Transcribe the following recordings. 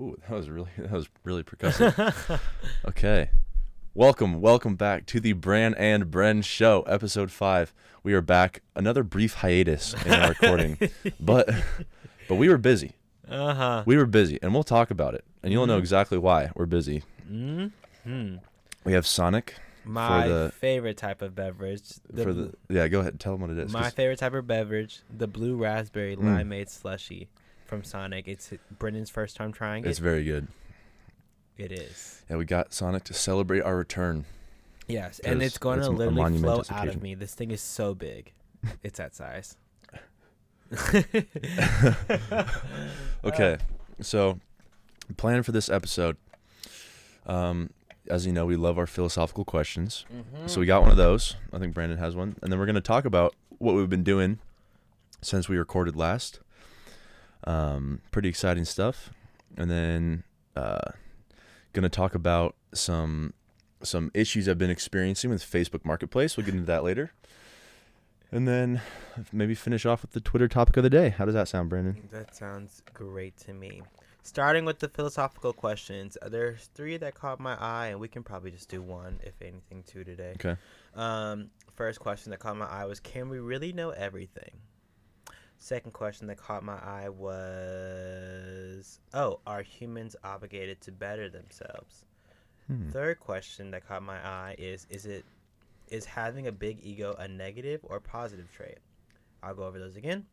Ooh, that was really that was really percussive. okay. Welcome, welcome back to the Bran and Bren show, episode 5. We are back. Another brief hiatus in our recording. but but we were busy. Uh huh. We were busy and we'll talk about it. And you'll know exactly why we're busy. hmm We have Sonic My the- favorite type of beverage. The, for the Yeah, go ahead. Tell them what it is. My favorite type of beverage, the blue raspberry Mm. limeade slushy from Sonic. It's Brendan's first time trying it's it. very good. It is. Yeah, we got Sonic to celebrate our return. Yes, and it's going to literally flow out of me. This thing is so big. it's that size. Okay, so plan for this episode. Um, as you know, we love our philosophical questions. So we got one of those. I think Brandon has one, and then we're gonna talk about what we've been doing since we recorded last. Um, pretty exciting stuff, and then uh, gonna talk about some some issues I've been experiencing with Facebook Marketplace. We'll get into that later, and then maybe finish off with the Twitter topic of the day. How does that sound, Brandon? That sounds great to me. Starting with the philosophical questions, uh, there's three that caught my eye, and we can probably just do one, if anything, two today. Okay. Um, first question that caught my eye was, can we really know everything? Second question that caught my eye was, oh, are humans obligated to better themselves? Hmm. Third question that caught my eye is, is it, is having a big ego a negative or positive trait? I'll go over those again.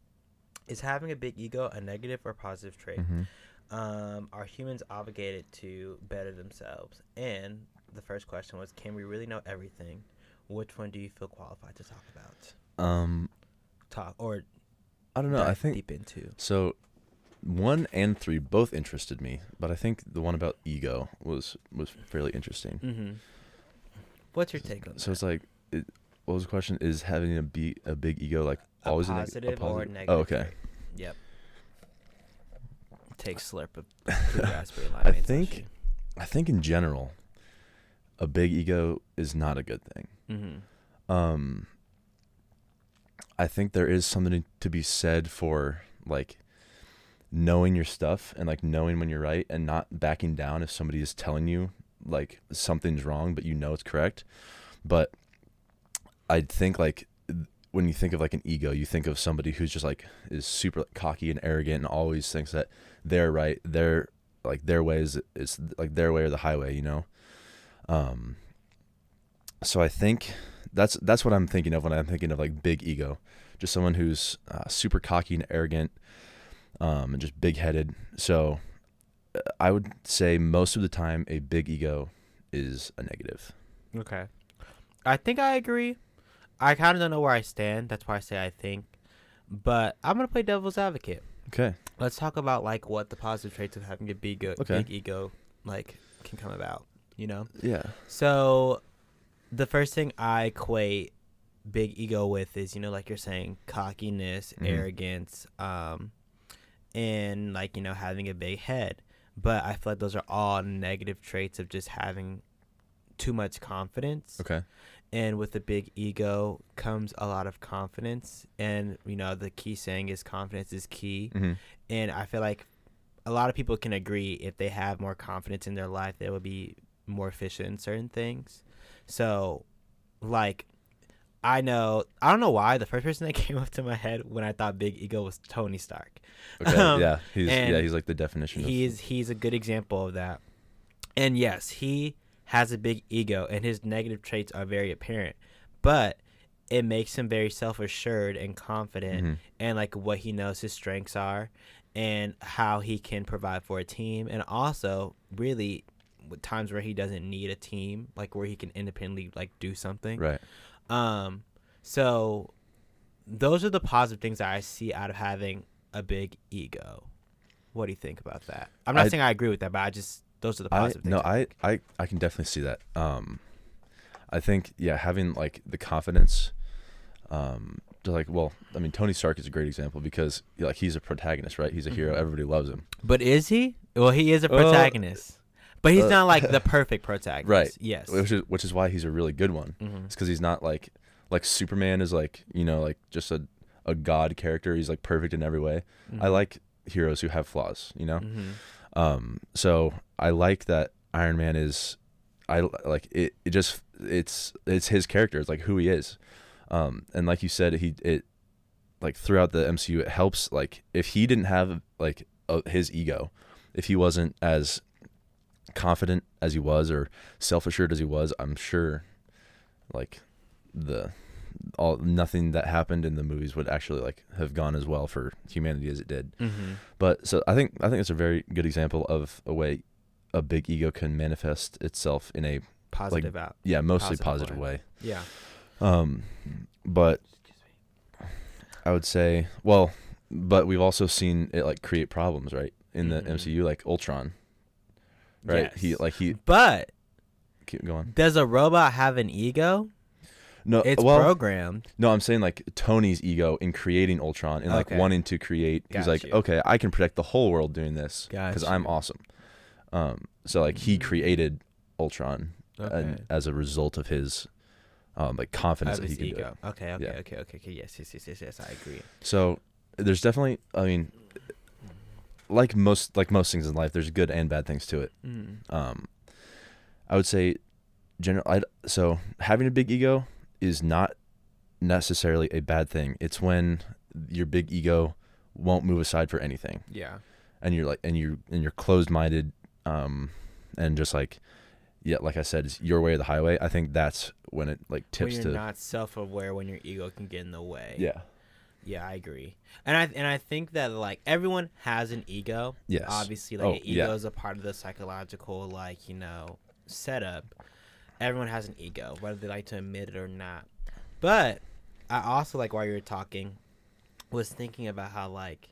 Is having a big ego a negative or positive trait? Mhm. um, are humans obligated to better themselves? And the first question was, can we really know everything? Which one do you feel qualified to talk about? Um, Talk or I don't know. I think deep into. so. One and three both interested me, but I think the one about ego was was fairly interesting. Mm-hmm. What's your take on So that? it's like, it, what was the question? Is having a be a big ego like A always a, neg- a positive or negative Oh, okay. trait. Yep. Take slurp of raspberry I think- slushy. I think in general, a big ego is not a good thing. Mhm. Um, I think there is something to be said for like knowing your stuff and like knowing when you're right and not backing down if somebody is telling you like something's wrong but you know it's correct. But I think like when you think of like an ego, you think of somebody who's just like is super like, cocky and arrogant and always thinks that they're right. they're like their way is is like their way or the highway, you know. Um. So I think that's that's what I'm thinking of when I'm thinking of like big ego, just someone who's uh, super cocky and arrogant, um, and just big headed. So uh, I would say most of the time a big ego is a negative. Okay. I think I agree. I kind of don't know where I stand. That's why I say I think. But I'm gonna play devil's advocate. Okay. Let's talk about like what the positive traits of having a big ego, Okay. big ego like can come about. You know. Yeah. So, the first thing I equate big ego with is you know like you're saying cockiness, Mhm. arrogance, um, and like you know having a big head. But I feel like those are all negative traits of just having too much confidence Okay. and with a big ego comes a lot of confidence and you know the key saying is confidence is key hmm and i feel like a lot of people can agree if they have more confidence in their life they will be more efficient in certain things so like i know i don't know why the first person that came up to my head when i thought big ego was tony stark Okay. Um, yeah. He's yeah. He's like the definition. of, he's he's a good example of that. And yes, he has a big ego and his negative traits are very apparent. But it makes him very self-assured and confident Mhm. and like what he knows his strengths are and how he can provide for a team and also really with times where he doesn't need a team, like where he can independently like do something. right. Um, so those are the positive things that I see out of having a big ego. What do you think about that? I'm not I- saying I agree with that, but I just those are the I positive no, things. I. I I can definitely see that. Um, I think yeah, having like the confidence, um, to like well, I mean Tony Stark is a great example because like he's a protagonist, right? He's a hero. Mhm. Everybody loves him. But is he? Well, he is a Uh, protagonist, but he's uh, not like the perfect protagonist. Right. Yes. which is which is why he's a really good one. Mhm. It's because he's not like like Superman is like you know like just a a god character. He's like perfect in every way. I Mhm. like heroes who have flaws. You know. Mhm. Um, so I like that Iron Man is, I like it. It just it's it's his character. It's like who he is. Um, and like you said, he it like throughout the MCU, it helps. Like if he didn't have like uh, his ego, if he wasn't as confident as he was or self assured as he was, I'm sure like the all nothing that happened in the movies would actually like have gone as well for humanity as it did. Mm-hmm. But so I think I think it's a very good example of a way a big ego can manifest itself in a Positive out. yeah mostly Positive positive way. Yeah. Um, but I would say well, but we've also seen it like create problems right in the Mhm. MCU like Ultron. Right, he like he But keep going. does a robot have an ego? No, It's well, programmed. No, I'm saying like Tony's ego in creating Ultron and like Okay. wanting to create. He's Got like, you. okay, I can protect the whole world doing this because I'm awesome. Um, so like he Mm. created Ultron Okay. and as a result of his um like confidence that he his can do it. Okay, okay, Yeah. okay, okay, okay. Yes, yes, yes, yes, yes. I agree. So there's definitely, I mean, like most like most things in life, there's good and bad things to it. Mm. Um, I would say, general. I so having a big ego is not necessarily a bad thing. It's when your big ego won't move aside for anything, Yeah. and you're like, and you and you're closed minded, um, and just like, yeah, like I said, it's your way or the highway. I think that's when it like When tips you're to not self-aware, when your ego can get in the way. yeah, Yeah, I agree. And I and I think that like everyone has an ego. yes, Obviously, like Oh, an ego yeah. is a part of the psychological like you know setup. Everyone has an ego, whether they like to admit it or not. But I also like while you were talking, was thinking about how like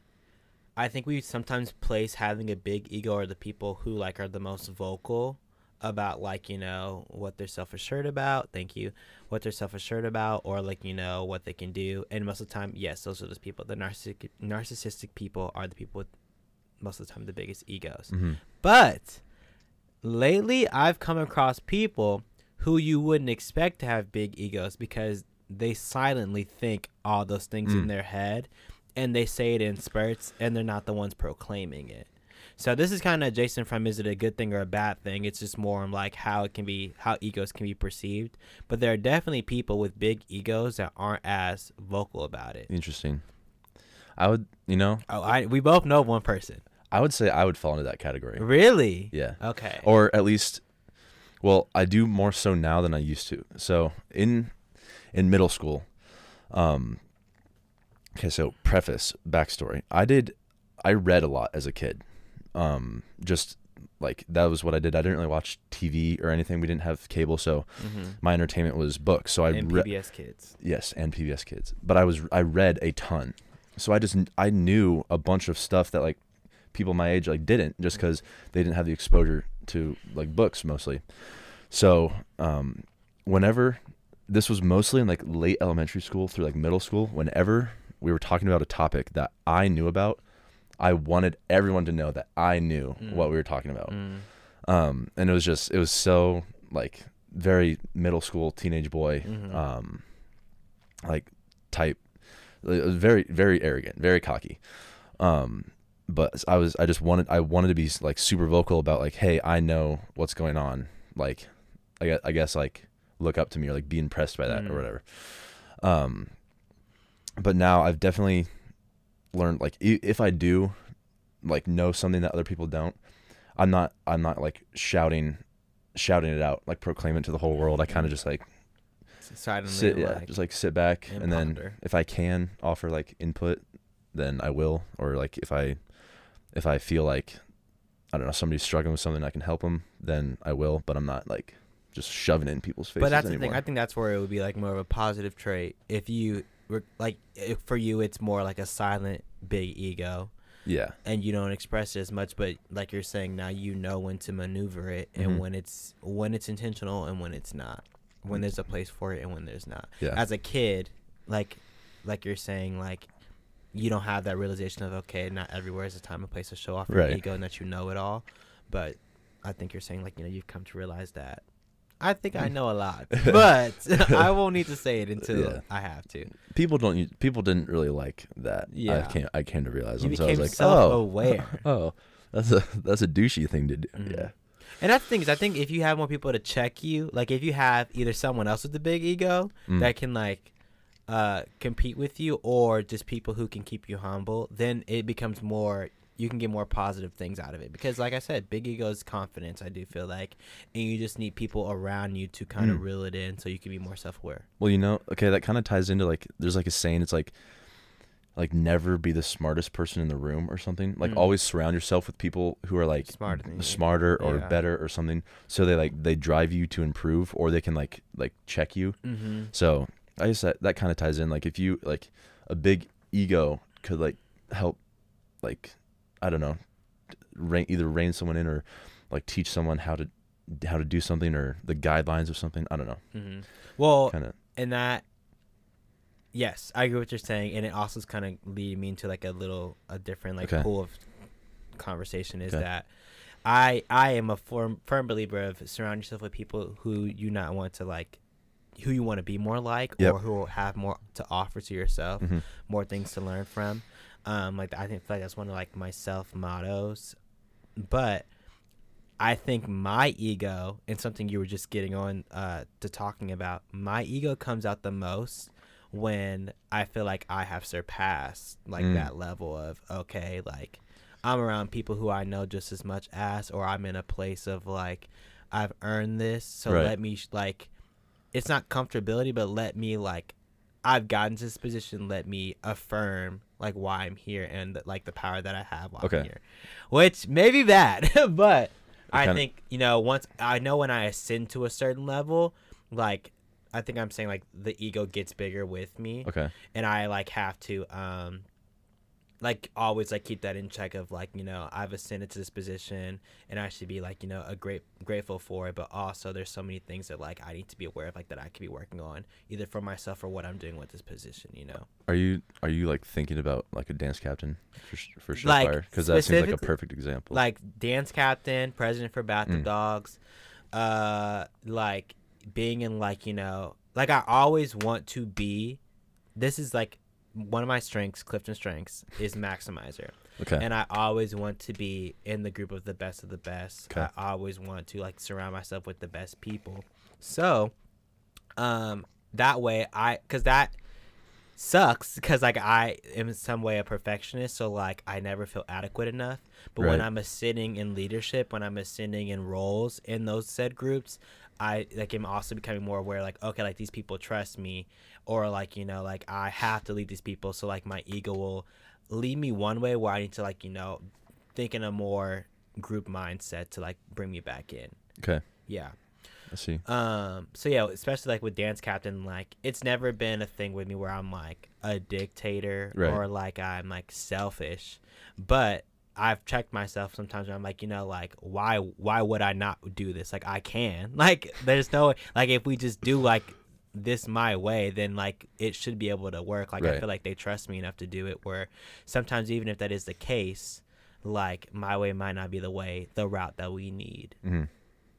I think we sometimes place having a big ego or the people who like are the most vocal about like you know what they're self assured about. Thank you. What they're self assured about, or like you know what they can do. And most of the time, yes, those are those people. The narcissistic narcissistic people are the people with most of the time the biggest egos. hmm But lately, I've come across people who you wouldn't expect to have big egos because they silently think all those things in Mm. their head and they say it in spurts and they're not the ones proclaiming it. So this is kind of adjacent from is it a good thing or a bad thing? It's just more on like how it can be how egos can be perceived. But there are definitely people with big egos that aren't as vocal about it. Interesting. I would, you know, Oh, I we both know one person. I would say I would fall into that category. Really? Yeah. Okay. or at least well i do more so now than i used to so in in middle school um okay so preface backstory i did i read a lot as a kid um just like that was what i did. I didn't really watch tv or anything. We didn't have cable so mm-hmm. my entertainment was books. So i and read PBS kids. yes and pbs kids. But i was i read a ton. So i just i knew a bunch of stuff that like people my age like didn't just because they didn't have the exposure to like books mostly. So um whenever this was mostly in like late elementary school through like middle school whenever we were talking about a topic that i knew about i wanted everyone to know that i knew Mm. what we were talking about Mm. um and it was just it was so like very middle school teenage boy Mhm. um like type very very arrogant very cocky um but i was i just wanted i wanted to be like super vocal about like hey i know what's going on like i guess, I guess like look up to me or like be impressed by that Mm. or whatever um but now i've definitely learned like if i do like know something that other people don't i'm not i'm not like shouting shouting it out like proclaim it to the whole world i kind of just like Silently, sit yeah like, just like sit back and and, then if i can offer like input then i will or like if i if i feel like i don't know somebody's struggling with something i can help them then i will but i'm not like just shoving it in people's faces but that's anymore. the thing. I think that's where it would be like more of a positive trait. If you like, for you, it's more like a silent big ego, yeah and you don't express it as much. But like you're saying now, you know when to maneuver it, and Mhm. when it's when it's intentional and when it's not. When there's a place for it and when there's not. yeah As a kid, like like you're saying, like you don't have that realization of okay, not everywhere is a time and place to show off your Right. ego and that you know it all. But I think you're saying like you know you've come to realize that. I think I know a lot, but I won't need to say it until Yeah. I have to. people don't people didn't really like that Yeah. i came i came to realize You and so i was like self-aware. oh oh That's a that's a douchey thing to do. Mhm. Yeah. And that's the thing is, I think if you have more people to check you, like if you have either someone else with a big ego Mm. that can like uh compete with you, or just people who can keep you humble, then it becomes more. You can get more positive things out of it because, like I said, big ego is confidence. I do feel like, and you just need people around you to kind of Mm. reel it in, so you can be more self-aware. Well, you know, okay, that kind of ties into like there's like a saying. It's like like never be the smartest person in the room or something. Like Mm. always surround yourself with people who are like Smarter than you. smarter or Yeah. better or something. So they like they drive you to improve or they can like like check you. Mm-hmm. So I guess that that kind of ties in. Like if you like a big ego could like help, like I don't know, rein, either rein someone in or like teach someone how to how to do something or the guidelines of something. I don't know. Mm-hmm. Well, Kind of and that yes i agree with what you're saying and it also is kind of leading me into like a little a different like Okay. pool of conversation is Okay. that i i am a firm firm believer of surround yourself with people who you not want to like who you want to be more like Yep. or who have more to offer to yourself mhm. more things to learn from um like i think like that's one of like my self mottos but i think my ego and something you were just getting on uh to talking about my ego comes out the most when i feel like i have surpassed like Mm. that level of okay like i'm around people who i know just as much as or i'm in a place of like i've earned this so Right. let me sh- like it's not comfortability but let me like I've gotten to this position. Let me affirm like why I'm here and like the power that I have while Okay. I'm here, which may be bad, but I kinda- think you know once I know when I ascend to a certain level, like I think I'm saying like the ego gets bigger with me, Okay. and I like have to um like always like keep that in check of like you know I've ascended to this position and I should be like you know a great grateful for it but also there's so many things that like I need to be aware of like that I could be working on either for myself or what I'm doing with this position you know Are you are you like thinking about like a dance captain for for Like, Surefire? Because that seems like a perfect example. like dance captain president for battle Mm. dogs uh like being in like you know like I always want to be this is like one of my strengths Clifton strengths is maximizer okay. and I always want to be in the group of the best of the best. Okay. I always want to like surround myself with the best people. So, um, that way I, cause that sucks, cause like I am in some way a perfectionist, so like I never feel adequate enough. But when I'm ascending in leadership, when I'm ascending in roles in those said groups, I like am also becoming more aware, like okay, like these people trust me, or like you know, like I have to lead these people, so like my ego will lead me one way where I need to like you know think in a more group mindset to like bring me back in. okay. Yeah. I see. Um. So yeah, especially like with dance captain, like it's never been a thing with me where I'm like a dictator Right. or like I'm like selfish, but I've checked myself sometimes. Where I'm like, you know, like why why would I not do this? Like I can. Like there's no like if we just do like this my way, then like it should be able to work. Like I feel like they trust me enough to do it. Where sometimes even if that is the case, like my way might not be the way, the route that we need. hmm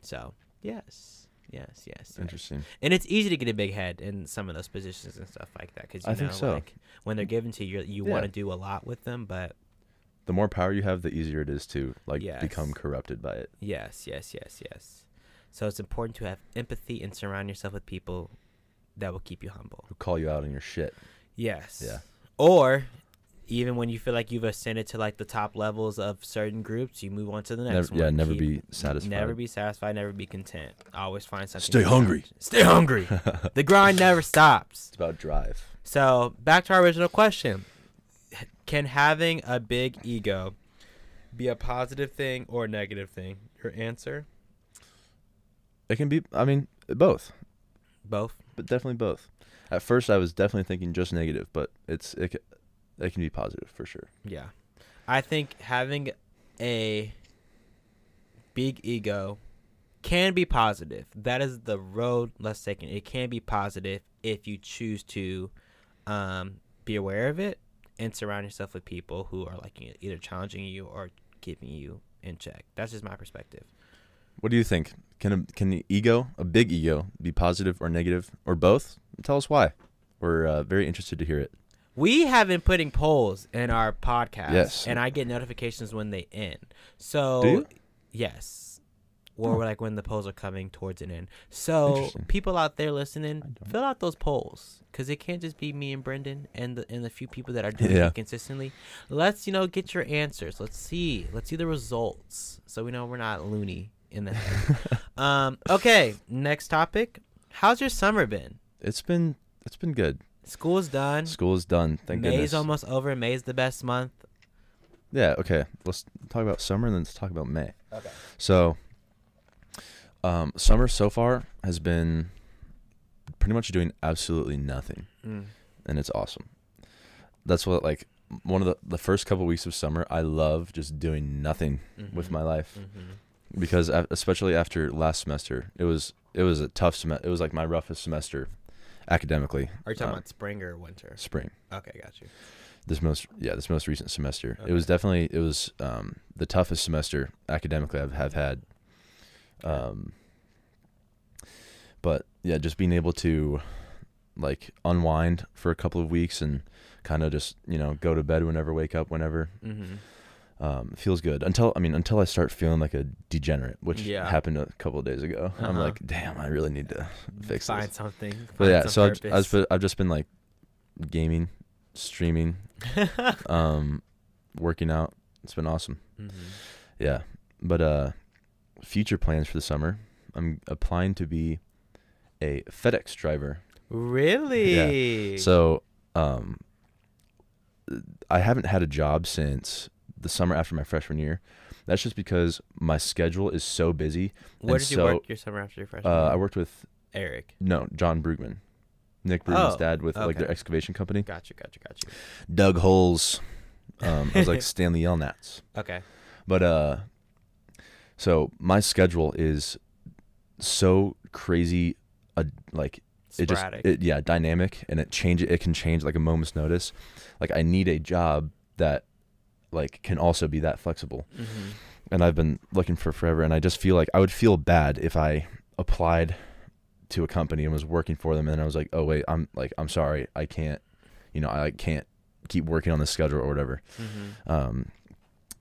So yes, yes, yes. yes. Interesting. And it's easy to get a big head in some of those positions and stuff like that because you I know, think so. like when they're given to you, you Yeah. want to do a lot with them. But The more power you have, the easier it is to like Yes. become corrupted by it. yes, yes, yes, yes. So it's important to have empathy and surround yourself with people that will keep you humble. Who call you out on your shit. Yes. Yeah. Or even when you feel like you've ascended to like the top levels of certain groups, you move on to the next Never, one. yeah, never Keep- be satisfied. Never be satisfied. Never be content. Always find something. Stay hungry. challenge. Stay hungry. the grind never stops. It's about drive. So back to our original question: Can having a big ego be a positive thing or a negative thing? Your answer: It can be. I mean, both, both. but definitely both. At first, I was definitely thinking just negative, but it's it. It can be positive for sure. Yeah, I think having a big ego can be positive. That is the road less taken. It can be positive if you choose to um, be aware of it and surround yourself with people who are like either challenging you or keeping you in check. That's just my perspective. What do you think? Can a, can the ego, a big ego, be positive or negative or both? Tell us why. We're uh, very interested to hear it. we have been putting polls in our podcast, Yes. and I get notifications when they end. So, yes, or like when the polls are coming towards an end. So, people out there listening, fill out those polls because it can't just be me and Brendan and the and the few people that are doing Yeah. it consistently. Let's you know get your answers. Let's see. Let's see the results, so we know we're not loony in the head. um. Okay. Next topic. How's your summer been? It's been it's been good. School's done. School's done. Thank goodness. May's goodness. almost over. May's the best month. Yeah. Okay. Let's talk about summer and then let's talk about May. Okay. So, um, summer so far has been pretty much doing absolutely nothing, Mm. and it's awesome. That's what like one of the the first couple weeks of summer. I love just doing nothing with Mhm. my life Mhm. because especially after last semester, it was it was a tough semester. It was like my roughest semester academically. Are you talking um, about spring or winter? spring? Okay, got you. This most yeah this most recent semester. It was definitely it was um, the toughest semester academically I've have had. Um, but yeah, just being able to like unwind for a couple of weeks and kind of just you know go to bed whenever, wake up whenever. Mm-hmm. Um, feels good until I mean until I start feeling like a degenerate, which Yeah. happened a couple of days ago. I'm Uh-huh. like, damn, I really need to fix Find this. something. But find yeah, so I've, I've, been, I've just been like gaming, streaming, um, working out. It's been awesome. Mhm. Yeah, but uh, future plans for the summer. I'm applying to be a FedEx driver. Really? Yeah. So, um, I haven't had a job since the summer after my freshman year. That's just because my schedule is so busy. where did you work your summer after your freshman? Uh, year? I worked with Eric. no John Brugman, Nick Brugman's Oh, dad with like their excavation company. Gotcha, gotcha, gotcha. Dug holes. Um, I was like Stanley Yelnats. Okay. But uh so my schedule is so crazy uh, like it just it, yeah, dynamic and it change it can change like a moment's notice. Like I need a job that like can also be that flexible. Mhm. And I've been looking for forever and I just feel like I would feel bad if I applied to a company and was working for them and I was like, "Oh wait, I'm like I'm sorry. I can't you know, I can't keep working on this schedule or whatever." Mhm. Um,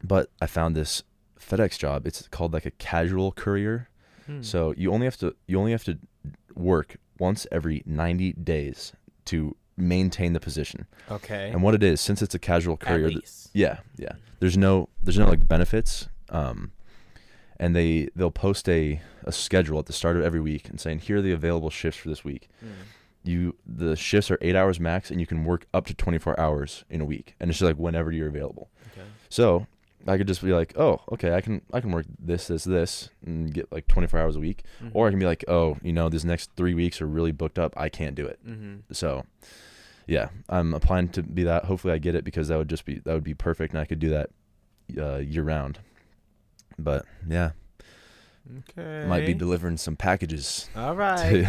but I found this FedEx job. It's called like a casual courier. Hmm. So you only have to you only have to work once every 90 days to maintain the position. Okay. And what it is, since it's a casual courier, th- yeah, yeah. There's no there's no like benefits. Um, and they they'll post a a schedule at the start of every week and saying here are the available shifts for this week. Mm. You the shifts are eight hours max, and you can work up to 24 hours in a week, and it's just like whenever you're available. Okay. So I could just be like, oh, okay, I can I can work this, this, this, and get like 24 hours a week, or I can be like, oh, you know, these next three weeks are really booked up. I can't do it. Mm-hmm. So, yeah, I'm applying to be that. Hopefully, I get it because that would just be that would be perfect, and I could do that uh, year round. But yeah, Okay. might be delivering some packages. All right.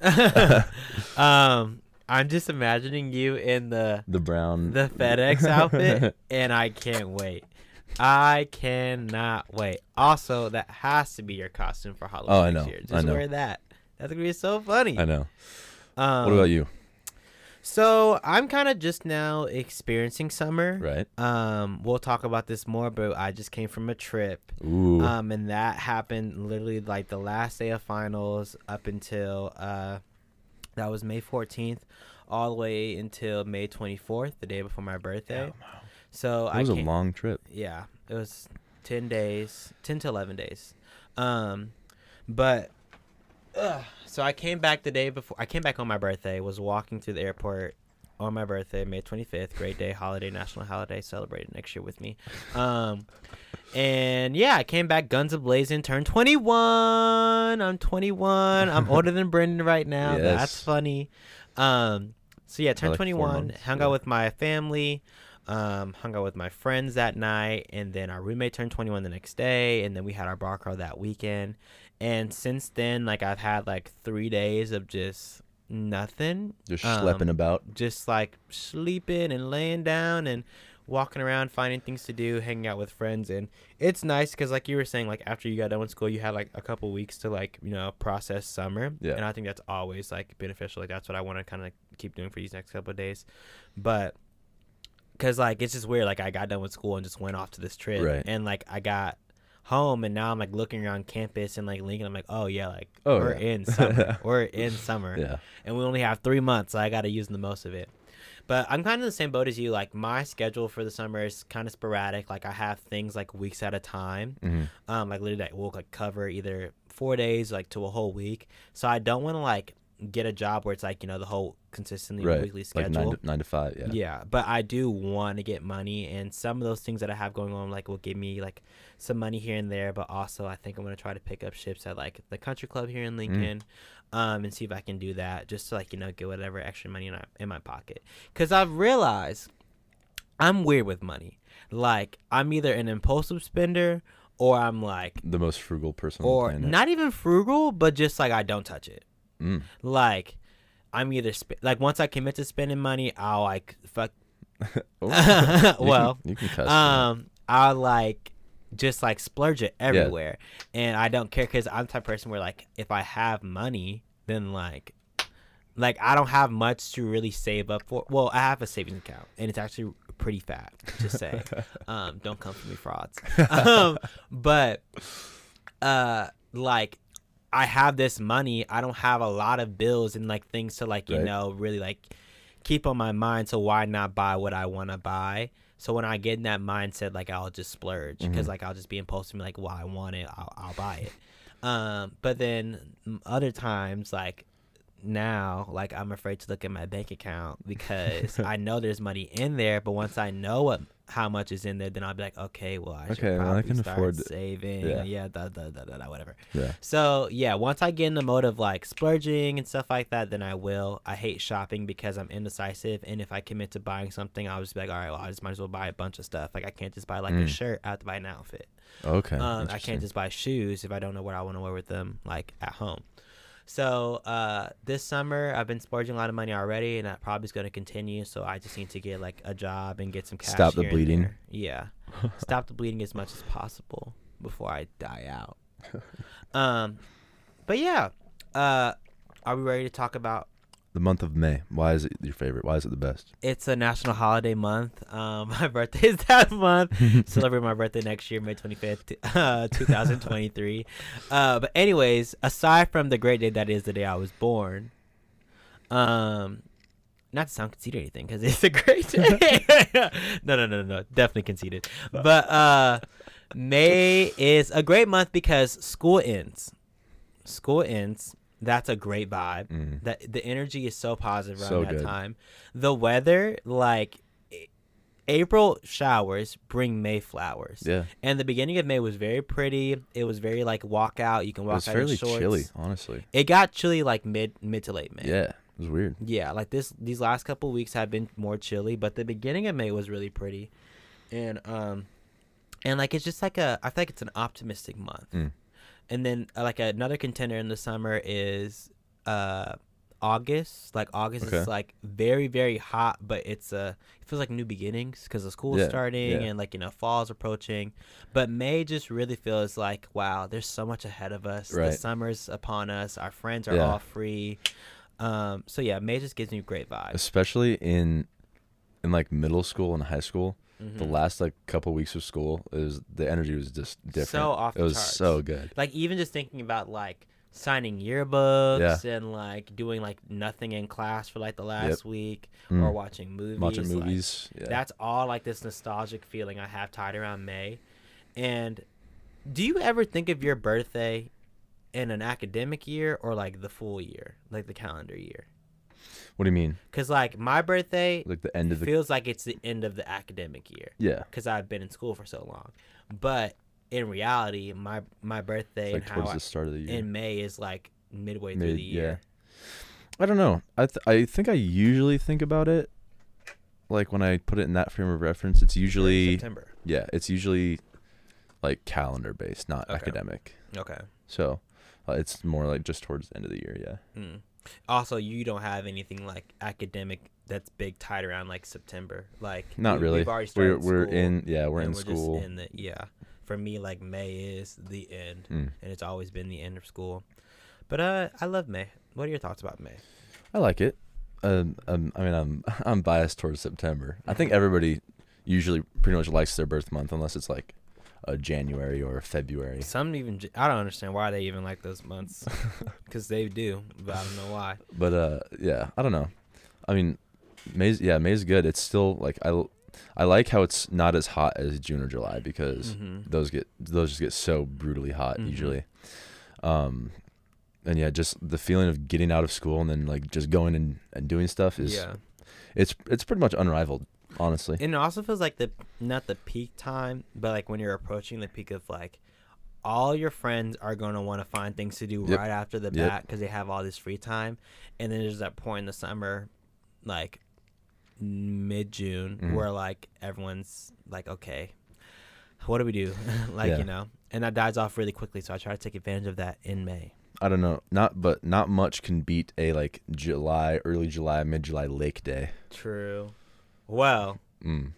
um, I'm just imagining you in the the brown the FedEx outfit, and I can't wait. I cannot wait. Also, that has to be your costume for Halloween Oh, I next know. year. I Just know. wear that. That's gonna be so funny. I know. Um, what about you? So I'm kind of just now experiencing summer. Right. Um, we'll talk about this more, but I just came from a trip. Ooh. Um, and that happened literally like the last day of finals up until uh, that was May 14th, all the way until May 24th, the day before my birthday. So it was a long trip. yeah, it was 10 days, 10 to 11 days. Um, but ugh, so I came back the day before. I came back on my birthday. Was walking through the airport on my birthday, May 25th. Great day, holiday, national holiday, celebrated next year with me. Um, and yeah, I came back guns a blazing. Turned 21. I'm 21. I'm older than Brendan right now. That's funny. Um, so yeah, turned like 21. hung yeah. out with my family. Um, hung out with my friends that night, and then our roommate turned 21 the next day, and then we had our bar crawl that weekend. And since then, like I've had like three days of just nothing, Just Um, schlepping about. just like sleeping and laying down and walking around, finding things to do, hanging out with friends, and it's nice because, like you were saying, like after you got done with school, you had like a couple weeks to like you know process summer. Yeah. And I think that's always like beneficial. Like that's what I want to kind of like, keep doing for these next couple of days, but because like it's just weird. Like I got done with school and just went off to this trip, Right. and like I got home and now I'm like looking around campus and like Lincoln. I'm like, oh yeah, like Oh, we're yeah. in summer. we're in summer Yeah. and we only have three months, so I got to use the most of it. But I'm kind of the same boat as you. Like my schedule for the summer is kind of sporadic. Like I have things like weeks at a time. hmm Um, like literally, like, we'll like cover either four days, like to a whole week. So I don't want to like get a job where it's like you know the whole consistently Right. weekly Like schedule. nine to, nine to five. Yeah. Yeah, but I do want to get money, and some of those things that I have going on, like, will give me like some money here and there. But also, I think I'm gonna try to pick up shifts at like the country club here in Lincoln, um, and see if I can do that, just to like you know get whatever extra money in my, in my pocket. Cause I've realized I'm weird with money. Like I'm either an impulsive spender or I'm like, The most frugal person or on the planet. not even frugal, but just like I don't touch it Mm. like I'm either sp- like once I commit to spending money, I'll like fuck. Oh, you well, can, you can um, I'll like just like splurge it everywhere, and I don't care because I'm the type of person where like if I have money, then like. Like I don't have much to really save up for. Well, I have a savings account, and it's actually pretty fat. Just say, um, don't come for me, frauds. um, but uh, like I have this money. I don't have a lot of bills and like things to like you Right. know really like keep on my mind. So why not buy what I want to buy? So when I get in that mindset, like I'll just splurge because Mhm. like I'll just be impulsive, like well I want it, I'll, I'll buy it. Um, but then other times like now like i'm afraid to look at my bank account because i know there's money in there but once i know what how much is in there then i'll be like okay well i should Okay, well, I probably can start afford- saving yeah. yeah, da, da, da, da, da, whatever yeah. so yeah once i get in the mode of like splurging and stuff like that then i will i hate shopping because i'm indecisive and if i commit to buying something i'll just be like all right well i just might as well buy a bunch of stuff like i can't just buy like a Mm. shirt i have to buy an outfit Okay. um, I can't just buy shoes if I don't know what I want to wear with them, like at home. So uh, this summer, I've been splurging a lot of money already, and that probably is going to continue. So I just need to get like a job and get some cash. Stop the bleeding. Yeah, stop the bleeding as much as possible before I die out. um, but yeah, uh, are we ready to talk about The month of May. Why is it your favorite? Why is it the best? it's a national holiday month. Um, my birthday is that month. Celebrate my birthday next year, May 25th, uh, 2023. uh, but anyways, aside from the great day that is the day I was born, um, not to sound conceited or anything, because it's a great day. no, no, no, no, no, definitely conceited. But uh, May is a great month because school ends. School ends. That's a great vibe Mm. that the energy is so positive around So that good. time. The weather, like April showers bring May flowers. Yeah. And the beginning of May was very pretty. It was very like walk out. You can It walk was out fairly chilly, honestly. It got chilly like mid mid to late May. Yeah. It was weird. Yeah, like this these last couple weeks have been more chilly, but the beginning of May was really pretty. And um and like it's just like a I think it's an optimistic month. Mm. And then uh, like another contender in the summer is uh August. Like August Okay. is like very very hot, but it's uh it feels like new beginnings cuz the school's Yeah, starting yeah. and like you know fall's approaching. But May just really feels like wow, there's so much ahead of us. The summer's upon us. Our friends are Yeah. all free. Um, so yeah, May just gives me great vibes. Especially in in like middle school and high school. The Mhm. last like couple weeks of school is the energy was just different. So off it was charts. so good. like even just thinking about like signing yearbooks and like doing like nothing in class for like the last week or Mm. watching movies. Watching like, movies. yeah. That's all like this nostalgic feeling I have tied around May. And do you ever think of your birthday in an academic year or like the full year, like the calendar year? What do you mean? Cuz like my birthday Like the end of the feels like it's the end of the academic year. Yeah. because I've been in school for so long. But in reality, my my birthday Like towards the start of the year. in May is like midway through the yeah. year. I don't know. I th- I think I usually think about it like when I put it in that frame of reference, it's usually September. yeah, it's usually like calendar based, not Okay. academic. Okay. So uh, it's more like just towards the end of the year. Yeah. Mm. Also, you don't have anything like academic that's big tied around like September. Like Not we- really. We've already We're started we're school, in yeah we're in just school. in the, yeah, for me, like May is the end, Mm. and it's always been the end of school. But uh, I love May. What are your thoughts about May? I like it. Um, um, I mean, I'm I'm biased towards September. I think everybody usually pretty much likes their birth month, unless it's like a January or a February. Some even I don't understand why they even like those months, because they do, but I don't know why. But uh, yeah, I don't know. I mean, May's yeah, May's good. It's still like I I like how it's not as hot as June or July because Mhm. those get those just get so brutally hot Mhm. usually. Um, and yeah, just the feeling of getting out of school and then like just going and, and doing stuff is yeah. it's it's pretty much unrivaled, honestly. And it also feels like the not the peak time, but like when you're approaching the peak of like all your friends are going to want to find things to do Yep. right after the bat because they have all this free time. And then there's that point in the summer, like mid June, Mhm. where like everyone's like, okay, what do we do? like, Yeah. you know, and that dies off really quickly. So I try to take advantage of that in May. I don't know, not but not much can beat a like July, early July, mid July lake day. True. Well, Mm.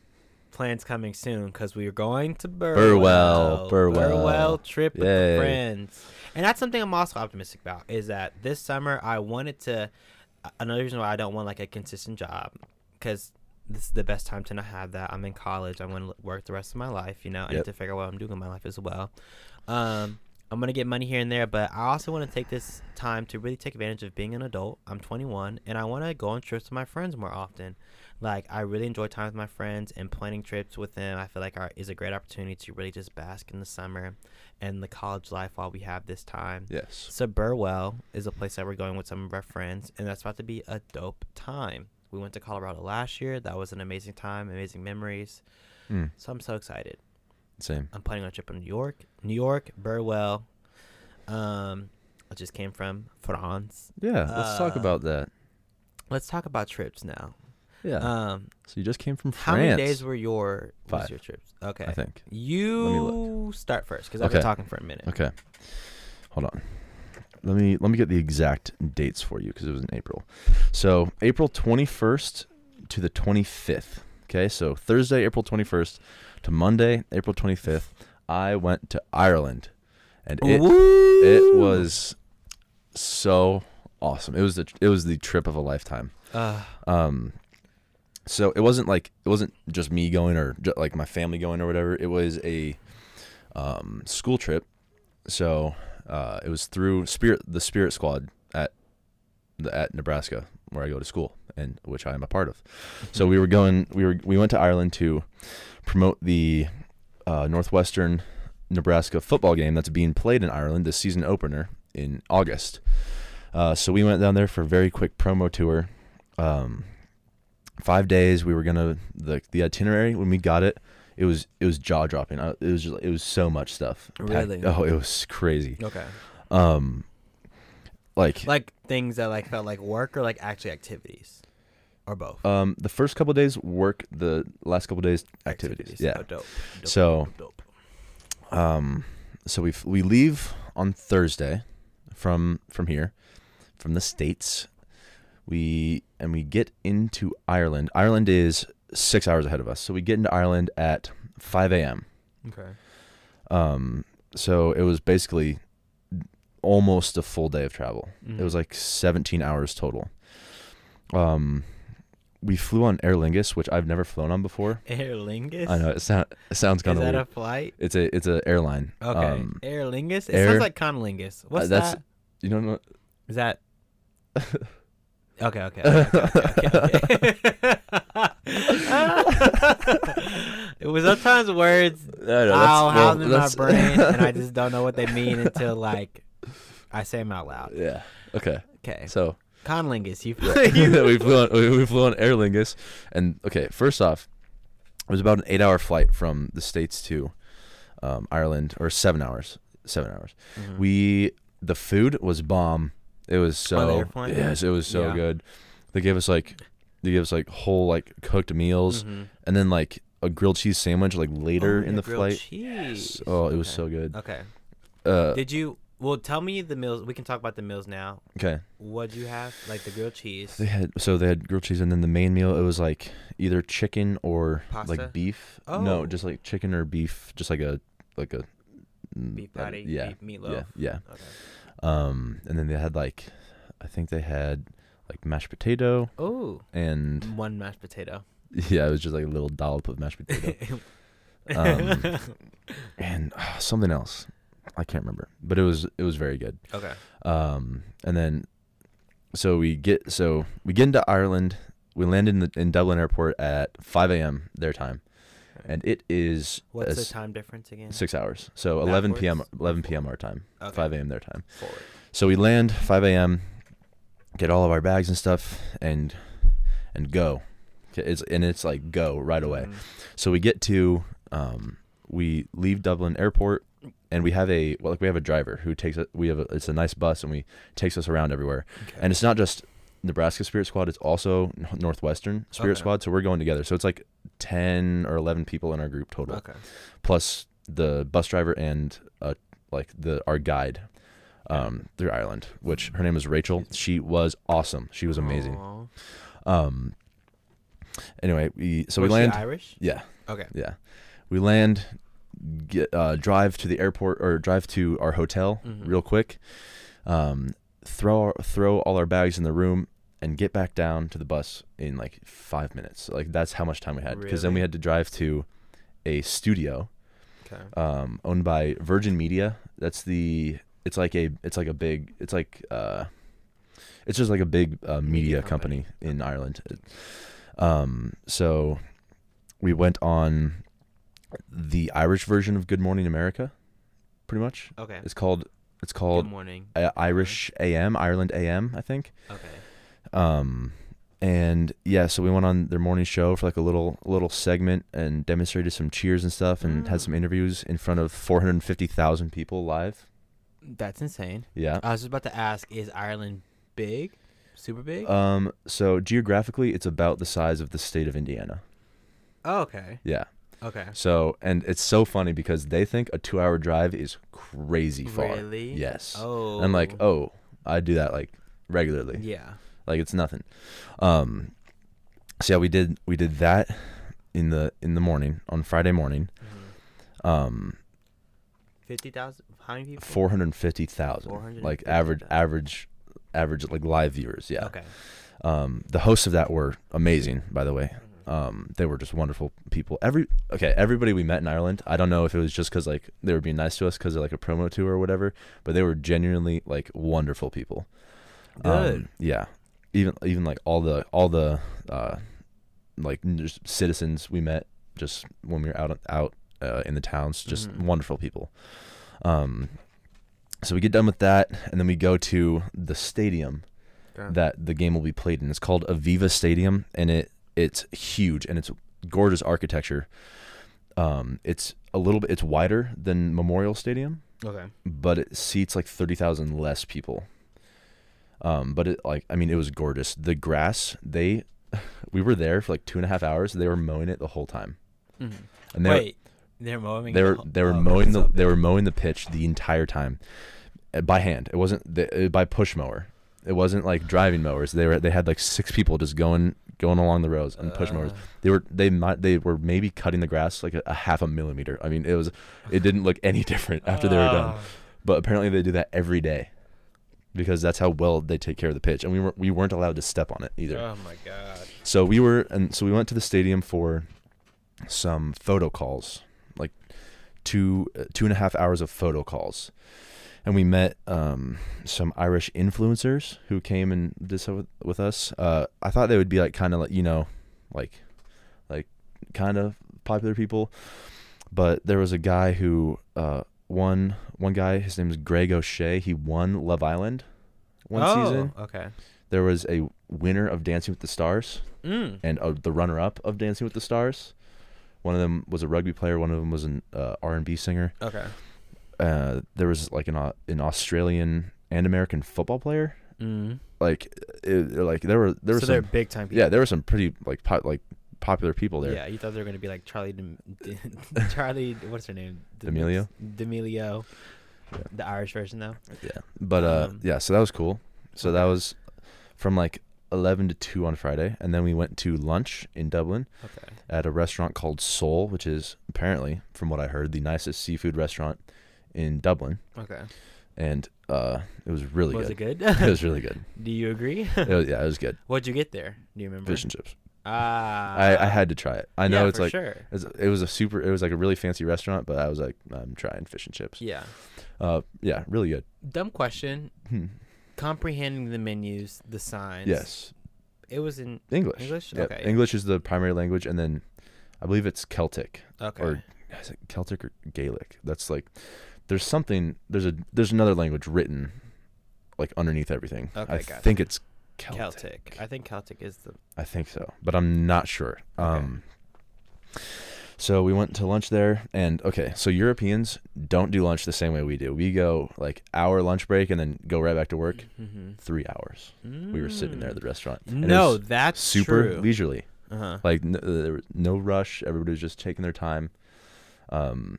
plans coming soon because we are going to Burwell, Burwell. Burwell. trip with Yay. the friends, and that's something I'm also optimistic about. Is that this summer I wanted to. Another reason why I don't want like a consistent job, because this is the best time to not have that. I'm in college. I'm gonna work the rest of my life. You know, I need to figure out what I'm doing in my life as well. Um, I'm gonna get money here and there, but I also want to take this time to really take advantage of being an adult. I'm 21, and I want to go on trips with my friends more often. Like I really enjoy time with my friends and planning trips with them. I feel like our, is a great opportunity to really just bask in the summer and the college life while we have this time. Yes. So Burwell is a place that we're going with some of our friends, and that's about to be a dope time. We went to Colorado last year. That was an amazing time, amazing memories. Mm. So I'm so excited. Same. I'm planning on a trip in New York, New York, Burwell. Um, I just came from France. Yeah. Let's talk Uh, about that. Let's talk about trips now. Yeah. Um, so you just came from how France. many days were your was Five. your trips? Okay, I think. you start first because I've been Okay. talking for a minute. Okay. Hold on. Let me let me get the exact dates for you because it was in April. So April 21st to the 25th. Okay, so Thursday, April 21st to Monday, April 25th. I went to Ireland, and it it Woo! was so awesome. It was the it was the trip of a lifetime. Uh, Um, so it wasn't like it wasn't just me going or ju- like my family going or whatever. It was a um, school trip. So uh, it was through Spirit the Spirit Squad at the at Nebraska where I go to school and which I am a part of. So we were going we were we went to Ireland to promote the uh, Northwestern Nebraska football game that's being played in Ireland, the season opener in August. Uh, so we went down there for a very quick promo tour. Um, five days. We were gonna the the itinerary when we got it. It was it was jaw dropping. It was just, it was so much stuff. packed- Really? Oh, it was crazy. okay. Um, like Like things that like felt like work or like actually activities, or both. um the first couple days work. The last couple days activities. Yeah. Oh, dope. dope, So- dope, dope. Um, so we we leave on Thursday from from here, from the states. We and we get into Ireland. Ireland is six hours ahead of us, so we get into Ireland at five a.m. Okay. Um, so it was basically almost a full day of travel. It was like seventeen hours total. Um, we flew on Aer Lingus, which I've never flown on before. Aer Lingus. I know it, sound, it sounds kind of like Is that weird. a flight? it's a it's a airline. Okay. Um, Aer Lingus. It sounds like conlingus. What's that's- that? you don't know. Is that? Okay, okay, okay, okay, okay, okay. it was sometimes words I know, I'll well, have in my brain, and I just don't know what they mean until like I say them out loud. yeah. Okay. Okay, So conlingus. You, we flew on we, we flew on Aer Lingus, and okay. First off, it was about an eight-hour flight from the states to um, Ireland, or seven hours. Seven hours. Mhm. We the food was bomb. It was so yes, it was so Yeah. good. They gave us like they gave us like whole like cooked meals, Mhm. and then like a grilled cheese sandwich like later Oh, in the grilled flight. cheese. Oh, it was Okay. so good. Okay. Uh, Did you Well, tell me the meals. We can talk about the meals now. Okay. What'd you have? Like the grilled cheese. They had so they had grilled cheese and then the main meal it was like either chicken or Pasta? like beef. Oh. No, just like chicken or beef, just like a like a mm, Beef patty. yeah, Beef, meatloaf. yeah, yeah. Okay. Um, and then they had like, I think they had like mashed potato Oh, and one mashed potato. yeah, it was just like a little dollop of mashed potato Um, and uh, something else. I can't remember, but it was it was very good. okay. Um, and then so we get so we get into Ireland. We land in the in Dublin airport at 5 a.m. their time, and it is What's the time difference again? six hours. So 11 p.m. 11 p.m. our time, Okay. 5 a.m. their time. Forward. So we land 5 a.m. Get all of our bags and stuff, and and go. It's and it's like go right away. Mhm. So we get to um, we leave Dublin Airport, and we have a well, like we have a driver who takes it. We have a, it's a nice bus, and we takes us around everywhere. Okay. And it's not just Nebraska Spirit Squad; it's also Northwestern Spirit Okay. Squad. So we're going together. So it's like ten or eleven people in our group total, okay. plus the bus driver and uh, like the our guide. Um, through Ireland, which her name is Rachel. She was awesome. She was amazing. Um. Anyway, we so Was we land. Irish. Yeah, Okay. yeah. We land, get uh, drive to the airport or drive to our hotel Mhm. real quick. Um, throw our, throw all our bags in the room and get back down to the bus in like five minutes. Like that's how much time we had because then we had to drive to a studio Okay. um, owned by Virgin Media. That's the it's like a it's like a big it's like uh, it's just like a big uh, media, Media company, company. in Ireland. Um, so we went on the Irish version of Good Morning America, pretty much. Okay. It's called it's called Good morning. uh, Irish AM, Ireland AM, I think. Okay. Um, and yeah, so we went on their morning show for like a little little segment and demonstrated some cheers and stuff, and had some Mm. interviews in front of 450,000 people live. That's insane. Yeah. I was just about to ask: Is Ireland big? Super big? Um, so geographically, it's about the size of the state of Indiana. oh, okay. Yeah. Okay. So, and it's so funny because they think a two-hour drive is crazy far. Really? Yes. Oh. I'm like, oh, I do that like regularly. Yeah. Like it's nothing. Um, so yeah, we did we did that in the in the morning on Friday morning. Mm-hmm. Um, Fifty thousand. How many people? four hundred fifty thousand, like average 450,000. average average like live viewers. Yeah. Okay. Um, the hosts of that were amazing, by the way. Mhm. Um, they were just wonderful people. Every okay, everybody we met in Ireland. I don't know if it was just because like they were being nice to us because of like a promo tour or whatever, but they were genuinely like wonderful people. Good. Um, yeah, even even like all the all the uh, like just citizens we met just when we were out out uh, in the towns, just Mhm. wonderful people. Um, so we get done with that, and then we go to the stadium that the game will be played in. It's called Aviva Stadium, and it it's huge and it's gorgeous architecture. Um, it's a little bit it's wider than Memorial Stadium, Okay. but it seats like thirty thousand less people. Um, but it like I mean it was gorgeous. The grass they we were there for like two and a half hours. They were mowing it the whole time, Mhm. and they were, Wait. They're mowing. they the were they were oh, mowing the so they were mowing the pitch the entire time uh, by hand. It wasn't the, uh, by push mower. It wasn't like driving mowers. They were they had like six people just going going along the rows and push mowers. Uh, They were they might they were maybe cutting the grass like a, a half a millimeter. I mean it was it didn't look any different after they were done. ah. But apparently they do that every day because that's how well they take care of the pitch, and we weren't we weren't allowed to step on it either. Oh my god. So we were, and so we went to the stadium for some photo calls, like two uh, two and a half hours of photo calls, and we met um, some Irish influencers who came and did so with, with us. Uh, I thought they would be like kind of like you know, like like kind of popular people, but there was a guy who uh, one one guy. His name is Greg O'Shea. He won Love Island one oh, season. Okay. There was a winner of Dancing with the Stars Mm. and uh, the runner-up of Dancing with the Stars. One of them was a rugby player. One of them was an uh, R&B singer. Okay. Uh, there was like an Au- an Australian and American football player. Mm. Like, it, like there were there were so they're some big time people. yeah there were some pretty like po- like popular people there. Yeah, you thought they were gonna be like Charlie, Dem- Charlie, what's her name? D'Amelio? D'Amelio. Yeah. The Irish version though. Yeah. But uh Um, yeah, so that was cool. So that was from like 11 to 2 on Friday and then we went to lunch in Dublin Okay. at a restaurant called Sole, which is apparently from what I heard the nicest seafood restaurant in Dublin Okay. and uh it was really was good. it good? it was really good. Do you agree? It was, yeah, it was good. What'd you get there? Do you remember? Fish and chips. Ah. I, I had to try it. I know yeah, it's like sure. it was, it was a super it was like a really fancy restaurant, but I was like I'm trying fish and chips. Yeah. Uh yeah, really good. Dumb question. Hmm. Comprehending the menus, the signs. Yes. It was in English. English? Yep. Okay. English is the primary language and then I believe it's Celtic okay. or is it Celtic or Gaelic? That's like there's something there's a there's another language written like underneath everything. Okay, I gotcha. think it's Celtic. Celtic. I think Celtic is the I think so, but I'm not sure. Okay. Um so we went to lunch there and okay, so Europeans don't do lunch the same way we do. We go like hour lunch break and then go right back to work. Mm-hmm. 3 hours. We were sitting there at the restaurant. and it No, was that's super true. leisurely. uh-huh. Like n- uh, there was no rush. Everybody was just taking their time. Um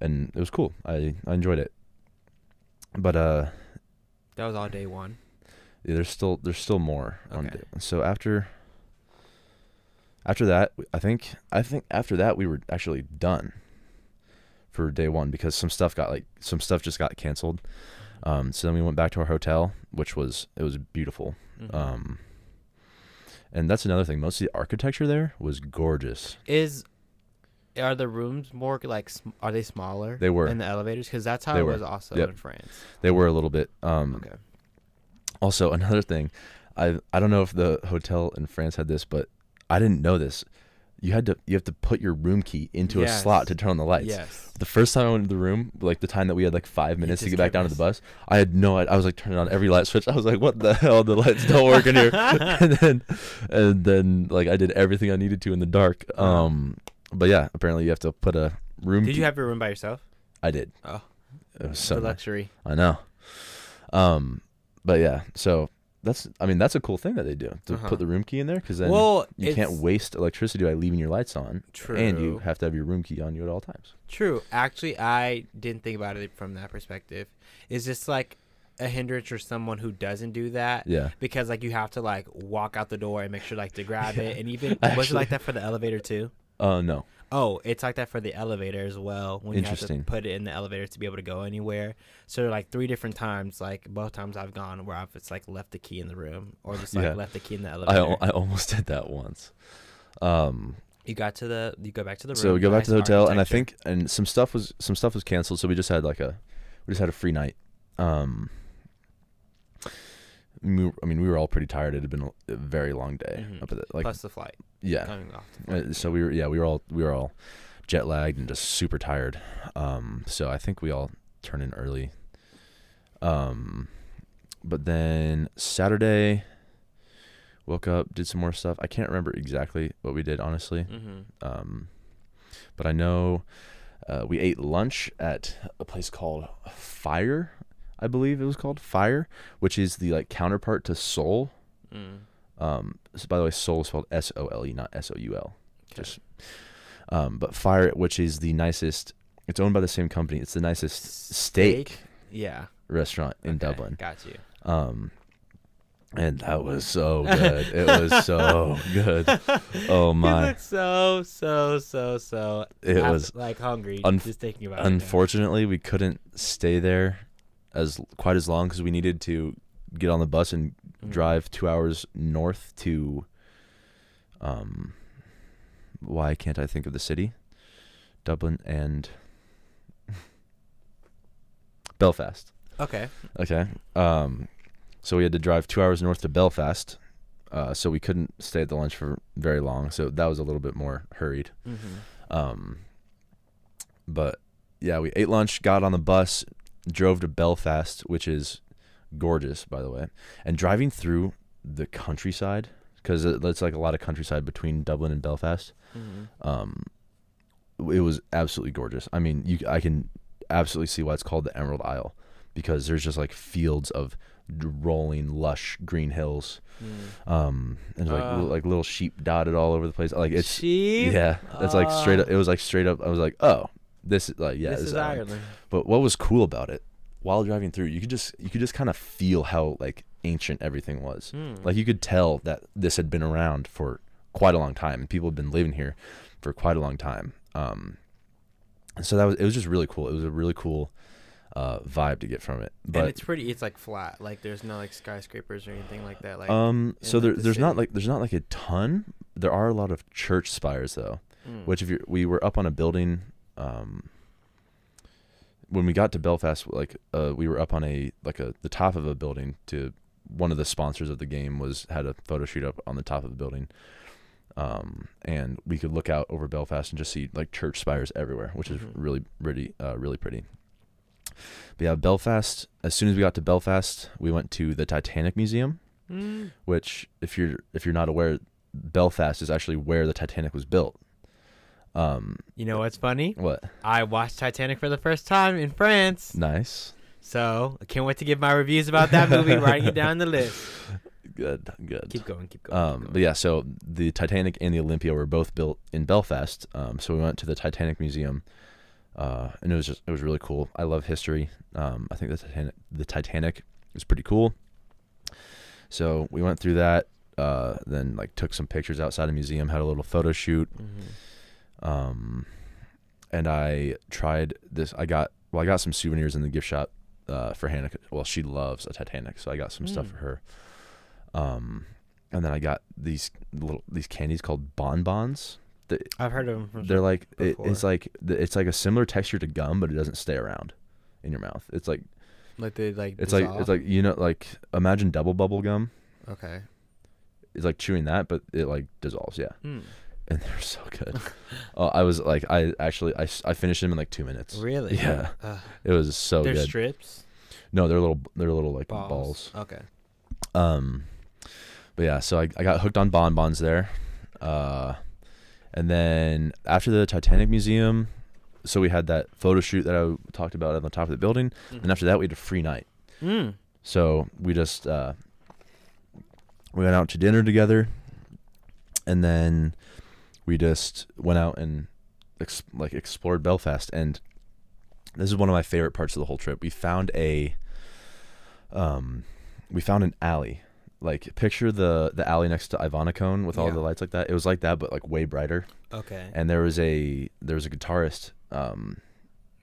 and it was cool. I I enjoyed it. But uh That was all day one. Yeah, there's still there's still more on Okay. So after after that, I think I think after that we were actually done for day 1 because some stuff got like some stuff just got canceled. Um so then we went back to our hotel, which was it was beautiful. Mhm. Um and that's another thing. Most of the architecture there was gorgeous. is are the rooms more like are they smaller? They were. in the elevators because that's how They it were. was also Yep. in France. They were a little bit um Okay. Also, another thing, I I don't know if the hotel in France had this, but I didn't know this. You had to you have to put your room key into a slot to turn on the lights. Yes. The first time I went to the room, like the time that we had like five minutes to get back down to the bus, I had no. I was like turning on every light switch. I was like, "What the hell? The lights don't work in here." and then, and then like I did everything I needed to in the dark. Um, but yeah, apparently you have to put a room. Did key- you have your room by yourself? I did. Oh, It was so luxury. I know. Um, but yeah, so that's I mean that's a cool thing that they do to Uh-huh. put the room key in there because then well, you can't waste electricity by leaving your lights on, True. and you have to have your room key on you at all times. True. Actually, I didn't think about it from that perspective. Is this like a hindrance for someone who doesn't do that? Yeah, Because like you have to like walk out the door and make sure like to grab it, and even I was it like that for the elevator too? Uh, no, Oh, it's like that for the elevator as well. When you have to Interesting. put it in the elevator to be able to go anywhere. So like three different times, like both times I've gone where I've it's like left the key in the room or just like Yeah. left the key in the I elevator. al- I almost did that once. Um, you got to the you go back to the room. so we go back to the hotel, and I think and some stuff was some stuff was canceled, so we just had like a we just had a free night. Um, we were- I mean, we were all pretty tired. It had been a, very long day Mhm. up at the, like plus the flight yeah. coming off. Uh, flight. so we were yeah we were all we were all jet lagged and just super tired um so i think we all turned in early um but then saturday woke up did some more stuff i can't remember exactly what we did honestly Mhm. um but i know uh, we ate lunch at a place called fire i believe it was called fire which is the like counterpart to sole Mm. um so by the way sole is spelled s-o-l-e not s-o-u-l just um but fire which is the nicest it's owned by the same company it's the nicest steak, Yeah. restaurant in okay, dublin Got you. um and that was so good it was so good oh my so so so so. It was like hungry unf- just thinking about it. unfortunately we couldn't stay there as quite as long because we needed to get on the bus and Mhm. drive two hours north to um why can't i think of the city dublin and belfast Okay. okay um so we had to drive two hours north to belfast uh so we couldn't stay at the lunch for very long so that was a little bit more hurried Mm-hmm. um, but yeah, we ate lunch, got on the bus, drove to Belfast, which is gorgeous, by the way. And driving through the countryside, because it's like a lot of countryside between Dublin and Belfast. Mm-hmm. Um, it was absolutely gorgeous. I mean, you I can absolutely see why it's called the Emerald Isle, because there's just like fields of rolling, lush green hills. Um, and like Uh. li- like little sheep dotted all over the place. Like it's Sheep? yeah, it's like straight Uh, up. It was like straight up. I was like, oh, this is like yeah, this is Ireland. But what was cool about it, while driving through, you could just you could just kind of feel how like ancient everything was. Hmm. Like you could tell that this had been around for quite a long time, and people had been living here for quite a long time. Um, and so that was it was just really cool. It was a really cool uh, vibe to get from it. and But it's pretty. It's like flat. Like there's no like skyscrapers or anything like that. Like um, so there, the there's not like there's not like a ton. There are a lot of church spires though. mm. Which if you we were up on a building, um, when we got to Belfast, like uh, we were up on a like a the top of a building. To one of the sponsors of the game was had a photo shoot up on the top of the building, um, and we could look out over Belfast and just see like church spires everywhere, which is Mhm. really really uh, really pretty. But yeah, Belfast. As soon as we got to Belfast, we went to the Titanic Museum Mm. which if you're if you're not aware, Belfast is actually where the Titanic was built. Um, You know what's funny? what? I watched Titanic for the first time in France. Nice. So I can't wait to give my reviews about that movie. writing it down the list. Good. Good. Keep going. Keep going. Um, but yeah, so the Titanic and the Olympia were both built in Belfast. Um, so we went to the Titanic Museum, uh, and it was just it was really cool. I love history. Um, I think the Titanic the Titanic is pretty cool. So we went through that. Uh, then like took some pictures outside the museum, had a little photo shoot. Mhm. Um, and I tried this. I got well, I got some souvenirs in the gift shop uh, for Hannah. Well, she loves a Titanic, so I got some stuff Mm. for her. Um, and then I got these little these candies called bonbons. That I've heard of them. From They're like it, it's like it's like a similar texture to gum, but it doesn't stay around in your mouth. It's like like they like. it's like it's like you know like imagine double bubble gum. okay. It's like chewing that, but it like dissolves. Yeah, Mm. And they're so good. uh, I was like, I actually I, I finished them in like two minutes. Really? Yeah. Uh, It was so good. they're good. strips. no, they're little. They're little like Balls. balls. Okay. Um, but yeah, so I I got hooked on bonbons there, uh, and then after the Titanic Museum, so we had that photo shoot that I talked about on the top of the building, and after that we had a free night. Mm. So we just uh, we went out to dinner together, and then we just went out and ex- like explored Belfast. And this is one of my favorite parts of the whole trip. We found a um, we found an alley. Like picture the the alley next to Ivanna Cone with all Yeah. the lights like that. It was like that, but like way brighter. Okay. And there was a there was a guitarist. Um,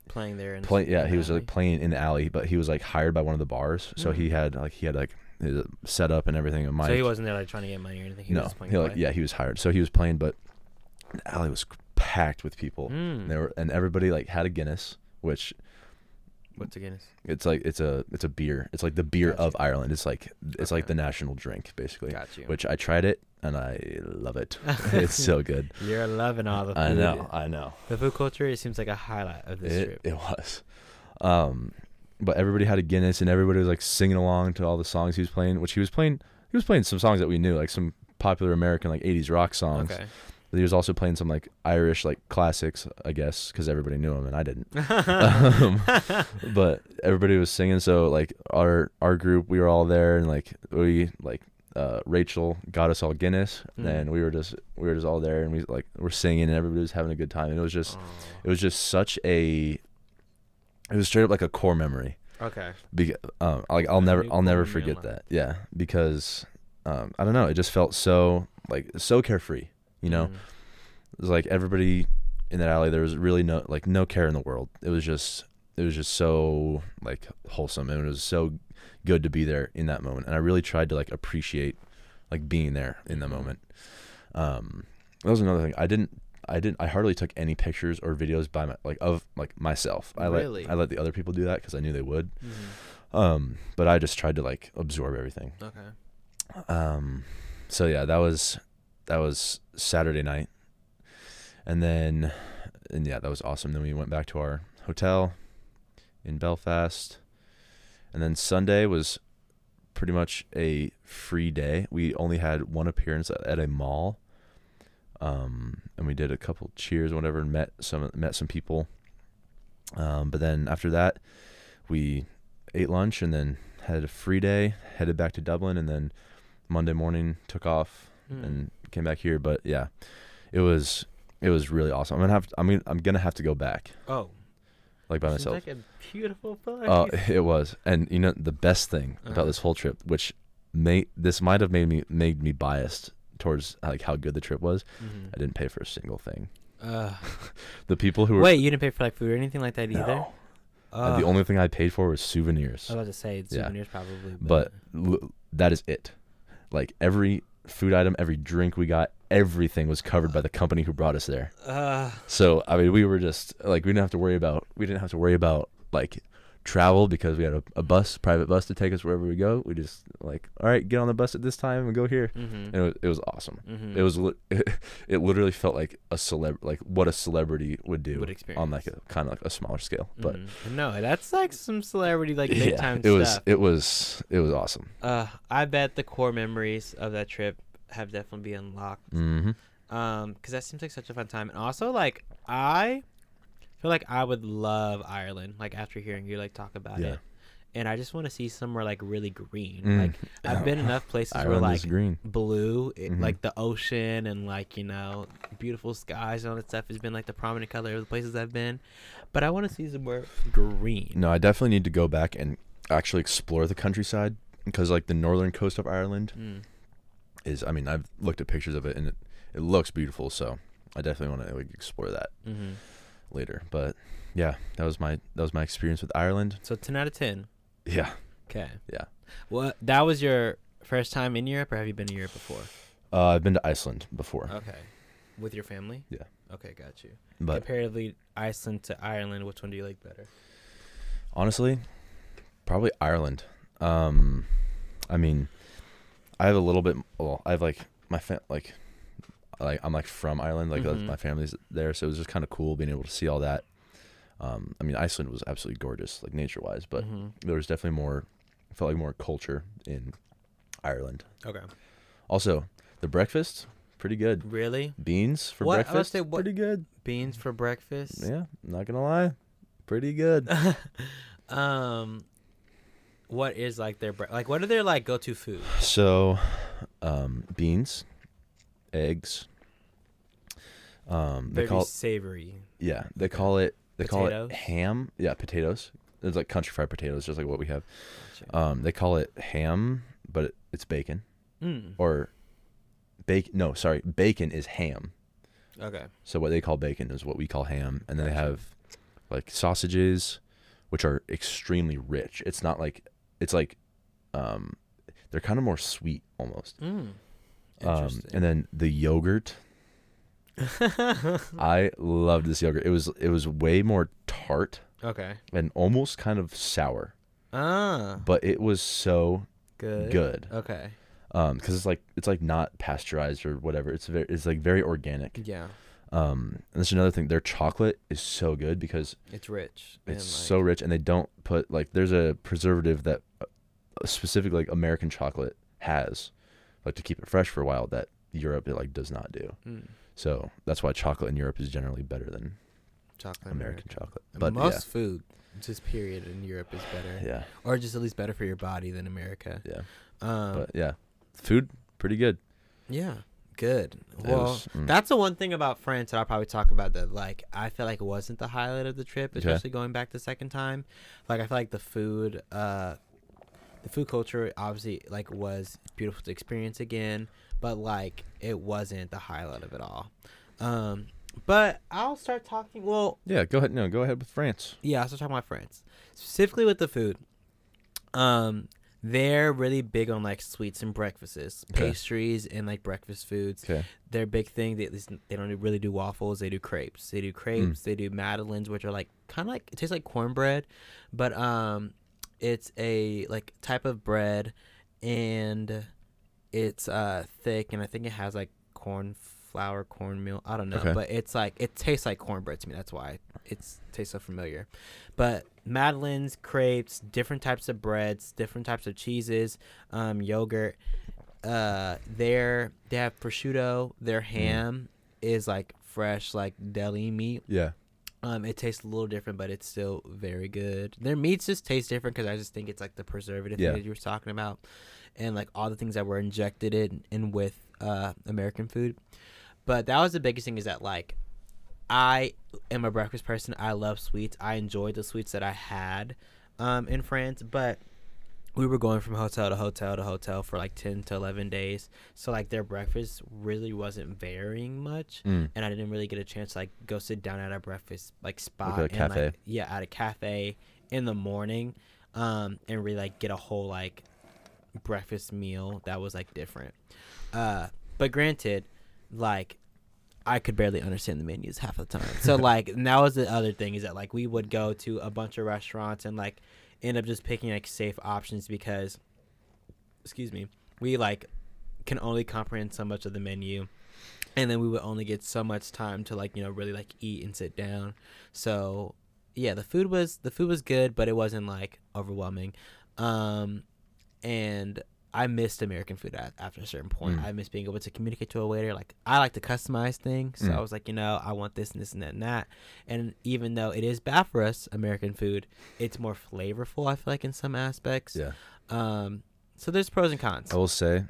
Playing there. In play, yeah, he was like playing in the alley, but he was like hired by one of the bars, so he Mm. had like he had like his setup and everything. A mic. So he wasn't there like trying to get money or anything. He no, was just playing. he like yeah, he was hired, so he was playing, but the alley was packed with people. Mm. And They were and everybody like had a Guinness, which What's a Guinness? it's like it's a it's a beer. It's like the beer of Ireland. It's like it's like the national drink basically. Got you. Which I tried it and I love it. it's so good. You're loving all the food. I know, I know. The food culture it seems like a highlight of this it, trip. it was. Um, but everybody had a Guinness, and everybody was like singing along to all the songs he was playing. Which he was playing. He was playing some songs that we knew, like some popular American like '80s rock songs. Okay. But he was also playing some like Irish like classics, I guess, because everybody knew him and I didn't. um, but everybody was singing. So like our our group, we were all there, and like we like uh, Rachel got us all Guinness, Mm. and we were just we were just all there, and we like were singing, and everybody was having a good time. And it was just it was just such a it was straight up like a core memory Okay. because um like I'll never I'll never forget that yeah because um I don't know it just felt so like so carefree you know Mm. it was like everybody in that alley there was really no like no care in the world it was just it was just so like wholesome and it was so good to be there in that moment and I really tried to like appreciate like being there in the moment um that was another thing I didn't I didn't I hardly took any pictures or videos by my like of like myself I Really? let I let the other people do that because I knew they would Mhm. um but I just tried to like absorb everything Okay. um, so yeah, that was that was Saturday night, and then and yeah, that was awesome. Then we went back to our hotel in Belfast, and then Sunday was pretty much a free day. We only had one appearance at, a mall, um, and we did a couple cheers, whatever, and met some met some people. Um, but then after that, we ate lunch and then had a free day, headed back to Dublin, and then Monday morning took off Mm. and came back here. But yeah, it was it was really awesome. I'm gonna have to, I'm gonna, I'm gonna have to go back Oh, like by myself. like a beautiful place. Oh, it was, and you know the best thing Uh-huh. about this whole trip, which may this might have made me made me biased towards like how good the trip was. Mhm. I didn't pay for a single thing. Uh, The people who were wait, you didn't pay for like food or anything like that either. Uh, the only thing I paid for was souvenirs. I was about to say Yeah. souvenirs probably, but l- that is it. Like every food item, every drink we got, everything was covered by the company who brought us there. uh, So I mean, we were just like we didn't have to worry about we didn't have to worry about like travel because we had a, a bus, private bus to take us wherever we go. We just like all right, get on the bus at this time and go here. mm-hmm, And it was, it was awesome. mm-hmm. It was li- it, literally felt like a celeb like what a celebrity would do Would on like a kind of like a smaller scale. But Mhm. no, that's like some celebrity like big yeah, time it was stuff. it was it was awesome. Uh, I bet the core memories of that trip have definitely been unlocked. hmm Um, because that seems like such a fun time, and also like I feel like I would love Ireland. Like after hearing you like talk about Yeah. it, and I just want to see somewhere like really green. Mm. Like I've been enough places where Ireland like green. blue, it, Mhm. like the ocean and like you know beautiful skies and all that stuff has been like the prominent color of the places I've been, but I want to see somewhere green. No, I definitely need to go back and actually explore the countryside because like the northern coast of Ireland Mm. is I mean, I've looked at pictures of it and it, it looks beautiful, so I definitely want to like, explore that hmm later. But yeah, that was my that was my experience with Ireland. So ten out of ten. Yeah. Okay. Yeah. Well, that was your first time in Europe, or have you been to Europe before? Uh, I've been to Iceland before, Okay. With your family? Yeah. Okay, got you. but Comparatively, Iceland to Ireland, which one do you like better? honestly, probably Ireland. Um, I mean, I have a little bit. Well, I have like my fa- like, like I'm like from Ireland. Like uh, Mhm. my family's there, so it was just kind of cool being able to see all that. Um, I mean, Iceland was absolutely gorgeous, like nature wise, but Mhm. there was definitely more. I felt like more culture in Ireland. Okay. Also, the breakfast pretty good. Really? Beans for What- breakfast say, what- pretty good. Beans for breakfast? Yeah, not gonna lie, pretty good. um, what is like their bre- like? What are their like go to food? So, um, beans, eggs. Um, they Very call savory. yeah they call it they call it ham. Yeah, potatoes. It's like country fried potatoes, just like what we have. Gotcha. Um, they call it ham, but it, it's bacon Mm. or bacon. No, sorry, bacon is ham. Okay. So what they call bacon is what we call ham, and then they have like sausages, which are extremely rich. It's not like it's like, um, they're kind of more sweet almost. Mm. Um, and then the yogurt. I loved this yogurt. It was it was way more tart okay. and almost kind of sour, Ah. but it was so Good. good. Okay. Um, because it's like it's like not pasteurized or whatever. It's very it's like very organic. Yeah. Um, and that's another thing. Their chocolate is so good because It's rich. it's like- so rich, and they don't put like there's a preservative that uh, specific like American chocolate has, like to keep it fresh for a while that Europe it like does not do. Mm. So that's why chocolate in Europe is generally better than Chocolate American America. chocolate. But most food, just period, in Europe is better, yeah, yeah, or just at least better for your body than America. yeah. Um, but yeah, food pretty good. yeah, good. Well, was- mm. that's the one thing about France that I'll probably talk about that like I feel like it wasn't the highlight of the trip, Okay. especially going back the second time. Like I feel like the food, uh, the food culture obviously like was beautiful to experience again, but like it wasn't the highlight of it all. Um, but I'll start talking. Well, yeah. Go ahead. No, go ahead with France. yeah, I'll start talking about France, specifically with the food. Um, they're really big on like sweets and breakfasts, Okay. pastries, and like breakfast foods. Okay. Their big thing, they, at least they don't really do waffles. They do crepes. They do crepes. They do madeleines, which are like kind of like it tastes like cornbread, but um, it's a like type of bread, and it's uh thick, and I think it has like corn flour, cornmeal. I don't know, Okay. but it's like it tastes like cornbread to me. That's why it's tastes so familiar. But madeleines, crepes, different types of breads, different types of cheeses, um, yogurt. Uh, they're they have prosciutto. Their ham is like fresh, like deli meat. Yeah. Um, it tastes a little different, but it's still very good. Their meats just taste different because I just think it's like the preservative Yeah. that you were talking about, and like all the things that were injected in in with uh American food. But that was the biggest thing is that like I am a breakfast person. I love sweets. I enjoyed the sweets that I had um, in France, but we were going from hotel to hotel to hotel for like 10 to 11 days so like their breakfast really wasn't varying much Mm. and i didn't really get a chance to like go sit down at a breakfast like spot a and, cafe. like, yeah at a cafe in the morning um and really like get a whole like breakfast meal that was like different uh but granted like I could barely understand the menus half the time. So like and that was the other thing is that like we would go to a bunch of restaurants and like end up just picking like safe options because excuse me, we like can only comprehend so much of the menu and then we would only get so much time to like, you know, really like eat and sit down. So yeah, the food was the food was good, but it wasn't like overwhelming. Um and I missed American food at, after a certain point. Mm. I missed being able to communicate to a waiter. Like I like to customize things, so Mm. I was like, you know, I want this and this and that and that. And even though it is bad for us, American food, it's more flavorful. I feel like in some aspects. Yeah. Um. So there's pros and cons. I will say,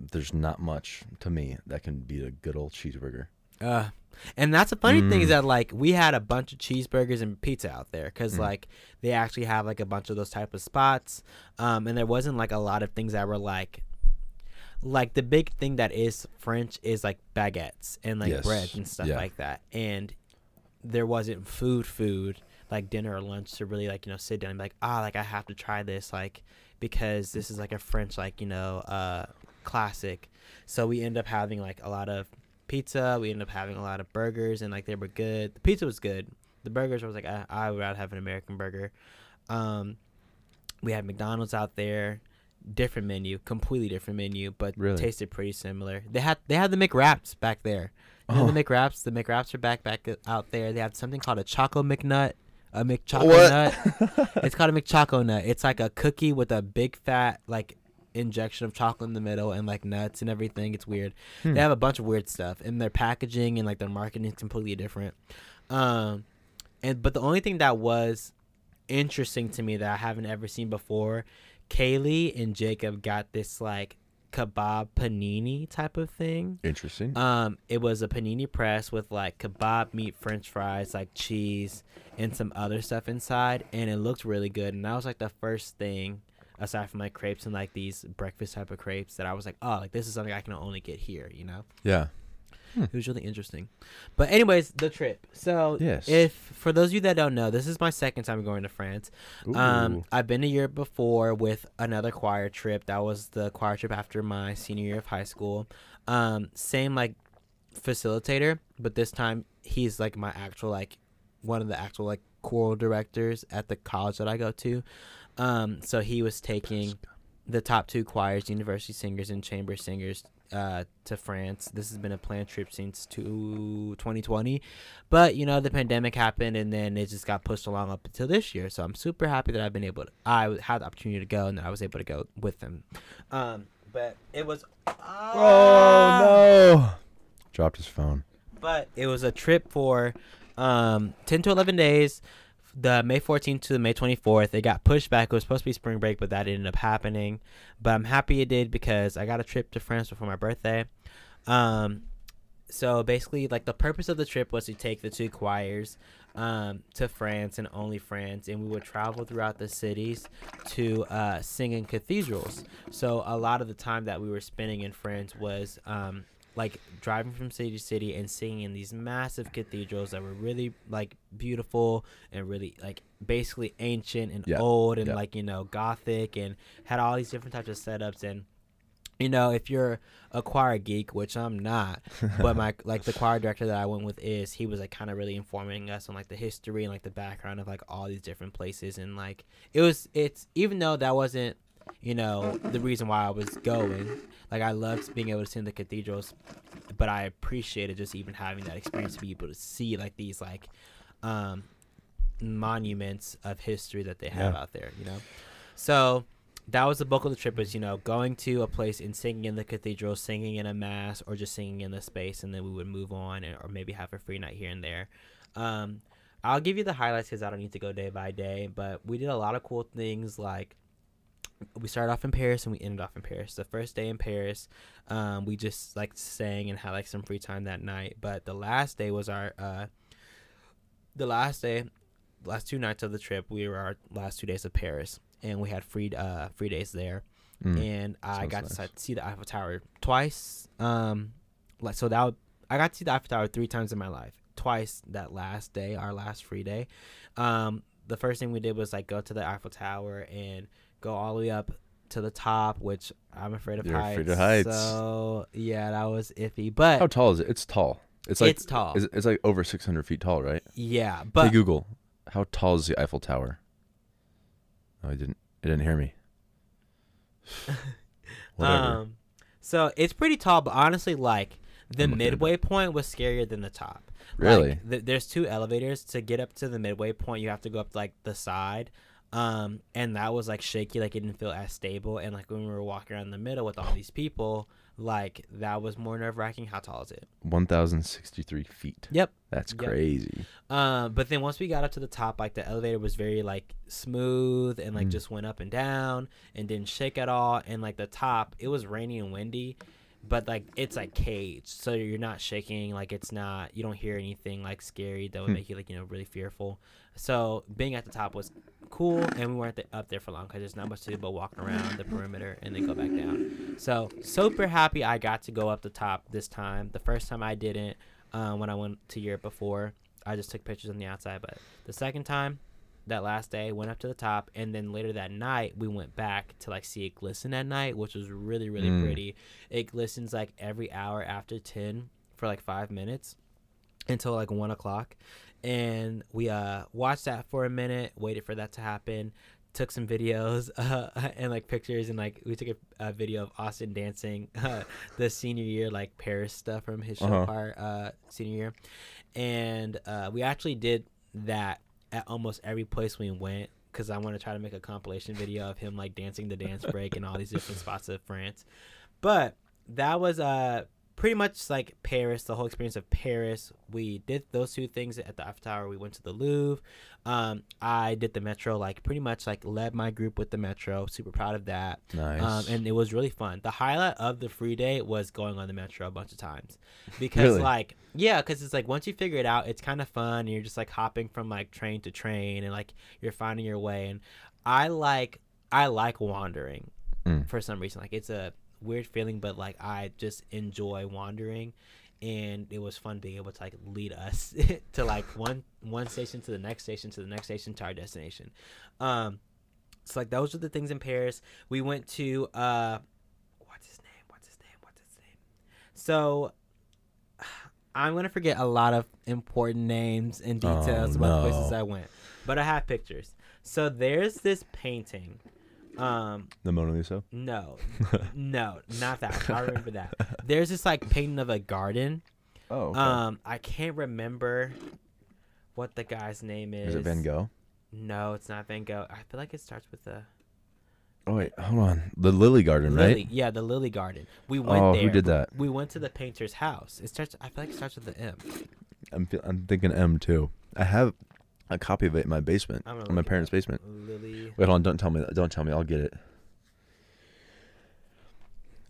there's not much to me that can beat a good old cheeseburger. Uh, and that's the funny thing is Mm. that like we had a bunch of cheeseburgers and pizza out there because Mm. like they actually have like a bunch of those type of spots, um, and there wasn't like a lot of things that were like, like the big thing that is French is like baguettes and like Yes. breads and stuff Yeah. like that, and there wasn't food food like dinner or lunch to really like you know sit down and be like ah like I have to try this like because this is like a French like you know uh classic, so we end up having like a lot of pizza. We ended up having a lot of burgers, and like they were good. The pizza was good. The burgers I was like, I, I would rather have an American burger. Um, we had McDonald's out there, different menu, completely different menu, but Really? tasted pretty similar. They had they had the McWraps back there. Oh. the McWraps, the McWraps are back back out there. They have something called a Choco McNut, a McChoco What? nut. it's called a McChoco nut. It's like a cookie with a big fat like injection of chocolate in the middle and like nuts and everything. It's weird. Hmm. They have a bunch of weird stuff, and their packaging and like their marketing is completely different. Um, and but the only thing that was interesting to me that I haven't ever seen before, Kaylee and Jacob got this like kebab panini type of thing. Interesting. Um, it was a panini press with like kebab meat, French fries, like cheese, and some other stuff inside, and it looked really good. And that was like the first thing, aside from like crepes and like these breakfast type of crepes, that I was like, oh, like this is something I can only get here. You know, yeah. it was really interesting. But anyways, the trip. So Yes. if for those of you that don't know, this is my second time going to France. Um, I've been a year before with another choir trip. That was the choir trip after my senior year of high school. Um, same like facilitator, but this time he's like my actual like one of the actual like choral directors at the college that I go to. Um, so he was taking the top two choirs, university singers and chamber singers, uh, to France. This has been a planned trip since two, 2020. But, you know, the pandemic happened and then it just got pushed along up until this year. So I'm super happy that I've been able to, I had the opportunity to go and that I was able to go with them. Um, but it was, oh no! Dropped his phone. but it was a trip for um, 10 to 11 days the may 14th to the may 24th it got pushed back. It was supposed to be spring break but that ended up happening. But i'm happy it did because i got a trip to france before my birthday. Um, so basically like the purpose of the trip was to take the two choirs um, to france and only france and we would travel throughout the cities to uh, sing in cathedrals. So a lot of the time that we were spending in france was um, like driving from city to city and singing in these massive cathedrals that were really like beautiful and really like basically ancient and Yeah, old and yeah. like you know gothic and had all these different types of setups. And you know if you're a choir geek which i'm not but my like the choir director that i went with is he was like kind of really informing us on like the history and like the background of like all these different places. And like it was it's even though that wasn't you know the reason why i was going. Like i loved being able to see the cathedrals but i appreciated just even having that experience to be able to see like these like um monuments of history that they have Yeah. out there you know? So that was the bulk of the trip was you know going to a place and singing in the cathedral singing in a mass or just singing in the space and then we would move on and, or maybe have a free night here and there. Um, i'll give you the highlights because i don't need to go day by day but we did a lot of cool things like we started off in Paris and we ended off in Paris. The first day in Paris, um, we just like sang and had like some free time that night. But the last day was our uh, the last day, last two nights of the trip. We were our last two days of Paris, and we had free uh free days there. Mm. And I got nice. to see the Eiffel Tower twice. Um, like so that would, I got to see the Eiffel Tower three times in my life. Twice that last day, our last free day. Um, the first thing we did was like go to the Eiffel Tower and go all the way up to the top, which I'm afraid of You're heights. afraid of heights. So yeah, that was iffy. But How tall is it? It's tall. It's like it's tall. It's, it's like over 600 feet tall, right? yeah, but hey Google, how tall is the Eiffel Tower? Oh, I didn't. It didn't hear me. Whatever. um, so it's pretty tall. But honestly, like the I'm looking at it. midway point was scarier than the top. really? Like, th- there's two elevators to get up to the midway point. You have to go up like the side, um, and that was like shaky. Like it didn't feel as stable. And like when we were walking around the middle with all these people, like that was more nerve wracking. How tall is it? 1,063 feet. Yep. That's Yep. crazy. Um, but then once we got up to the top, like the elevator was very like smooth and like Mm. just went up and down and didn't shake at all. And like the top, it was rainy and windy, but like it's like caged, so you're not shaking. Like it's not, you don't hear anything like scary that would Hmm. make you like you know really fearful. So being at the top was cool, and we weren't th- up there for long because there's not much to do but walk around the perimeter and then go back down. So super happy I got to go up the top this time. The first time I didn't uh, when I went to Europe before. I just took pictures on the outside, but the second time, that last day, went up to the top, and then later that night we went back to like see it glisten at night, which was really really Mm. pretty. It glistens like every hour after ten for like five minutes until like one o'clock, and we uh watched that for a minute, waited for that to happen. Took some videos uh, and like pictures and like we took a, a video of Austin dancing uh, the senior year like Paris stuff from his show Uh-huh. part uh, senior year, and uh, we actually did that at almost every place we went because I want to try to make a compilation video of him like dancing the dance break in all these different spots of France. But that was uh pretty much like Paris, the whole experience of Paris. We did those two things at the Eiffel Tower. We went to the Louvre. Um, I did the metro, like pretty much like led my group with the metro. Super proud of that. Nice. Um, and it was really fun. The highlight of the free day was going on the metro a bunch of times, because Really? like yeah, because it's like once you figure it out, it's kind of fun. And you're just like hopping from like train to train, and like you're finding your way. And I like I like wandering Mm. for some reason. Like it's a weird feeling, but like I just enjoy wandering. And it was fun being able to like lead us to like one one station to the next station to the next station to our destination. Um, so like those are the things in Paris. We went to uh, what's his name? What's his name? What's his name? So I'm gonna forget a lot of important names and Oh, details about the places. I went, but I have pictures. So there's this painting. Um, the Mona Lisa. no, no, not that. one. I remember that. There's this like painting of a garden. Oh. Um, I can't remember what the guy's name is. is it Van Gogh? No, it's not Van Gogh. I feel like it starts with a Oh wait, hold on. The Lily Garden, lily. right? Yeah, the Lily Garden. We went Oh, there. who did that? We went to the painter's house. It starts. I feel like it starts with the M. I'm feel, I'm thinking M too. I have a copy of it in my basement, in my parents' basement. Lily. Wait, hold on. Don't tell me. Don't tell me. I'll get it.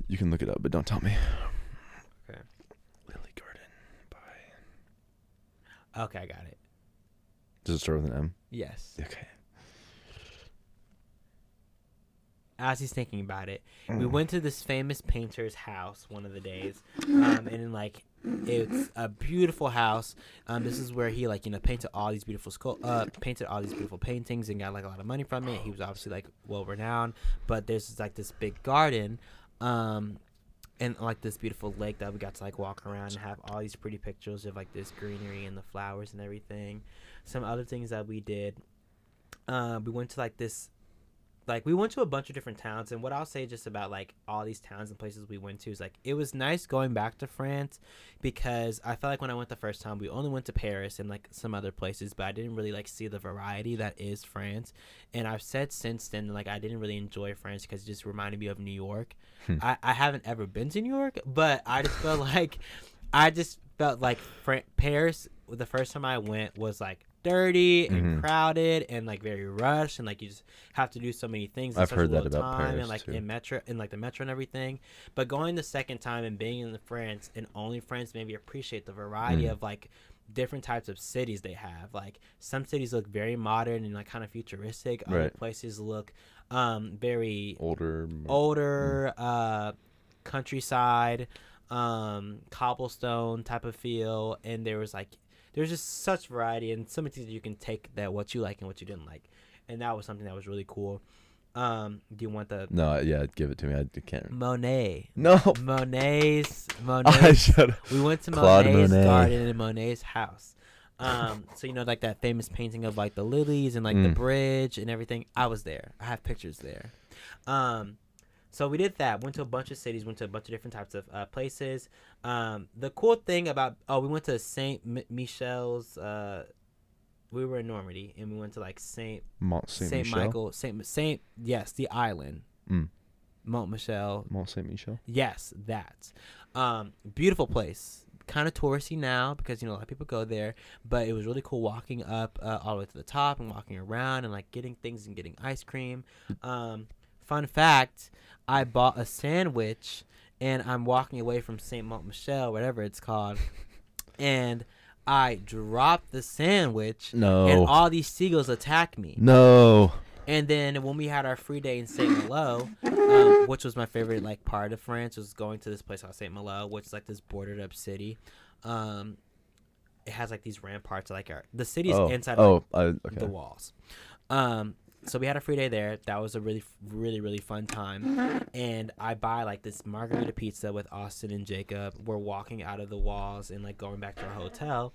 You can look it up, but don't tell me. Okay. Lily Garden by. Okay, I got it. Does it start with an M? Yes. Okay. As he's thinking about it, we Mm. went to this famous painter's house one of the days, um, and like it's a beautiful house. Um, this is where he like you know painted all these beautiful scul- uh, painted all these beautiful paintings and got like a lot of money from it. He was obviously like well renowned, but there's like this big garden, um, and like this beautiful lake that we got to like walk around and have all these pretty pictures of like this greenery and the flowers and everything. Some other things that we did, uh, we went to like this like we went to a bunch of different towns and what i'll say just about like all these towns and places we went to is like it was nice going back to france because i felt like when i went the first time we only went to paris and like some other places but i didn't really like see the variety that is france and i've said since then like i didn't really enjoy france because it just reminded me of new york Hmm. I, I haven't ever been to new york but i just felt like i just felt like Fran- paris the first time i went was like dirty and Mhm. crowded and like very rushed and like you just have to do so many things. in I've such a heard that about time Paris, and like too. in metro in like the metro and everything. But going the second time and being in France and only France maybe appreciate the variety Mm. of like different types of cities they have. Like some cities look very modern and like kind of futuristic. Other Right. places look um very Older. more- older uh countryside um cobblestone type of feel and there was like there's just such variety and so many things that you can take that what you like and what you didn't like and that was something that was really cool um do you want the No, yeah, give it to me. I, can't. monet No. monet's should. we went to Claude monet's Monet. garden and monet's house um so you know like that famous painting of like the lilies and like the Mm. bridge and everything i was there i have pictures there um so we did that went to a bunch of cities went to a bunch of different types of uh, places um the cool thing about oh we went to saint M- michel's uh we were in normandy and we went to like saint Mont Saint saint michael saint saint yes the island Mm. mont michel Mont Saint Michel. Yes, that. Um, beautiful place. Kind of touristy now because you know a lot of people go there, but it was really cool walking up uh, all the way to the top and walking around and like getting things and getting ice cream. Um, fun fact: I bought a sandwich and I'm walking away from Saint Mont Michel, whatever it's called, and I dropped the sandwich No. and all these seagulls attacked me. no. And then when we had our free day in Saint Malo, um, which was my favorite like part of France, was going to this place called Saint Malo, which is like this bordered up city. Um, it has like these ramparts, like our the city's oh. inside Oh. like, I, okay. the walls. Um, so we had a free day there. That was a really, really, really fun time. And I buy like this margarita pizza with Austin and Jacob. We're walking out of the walls and like going back to our hotel.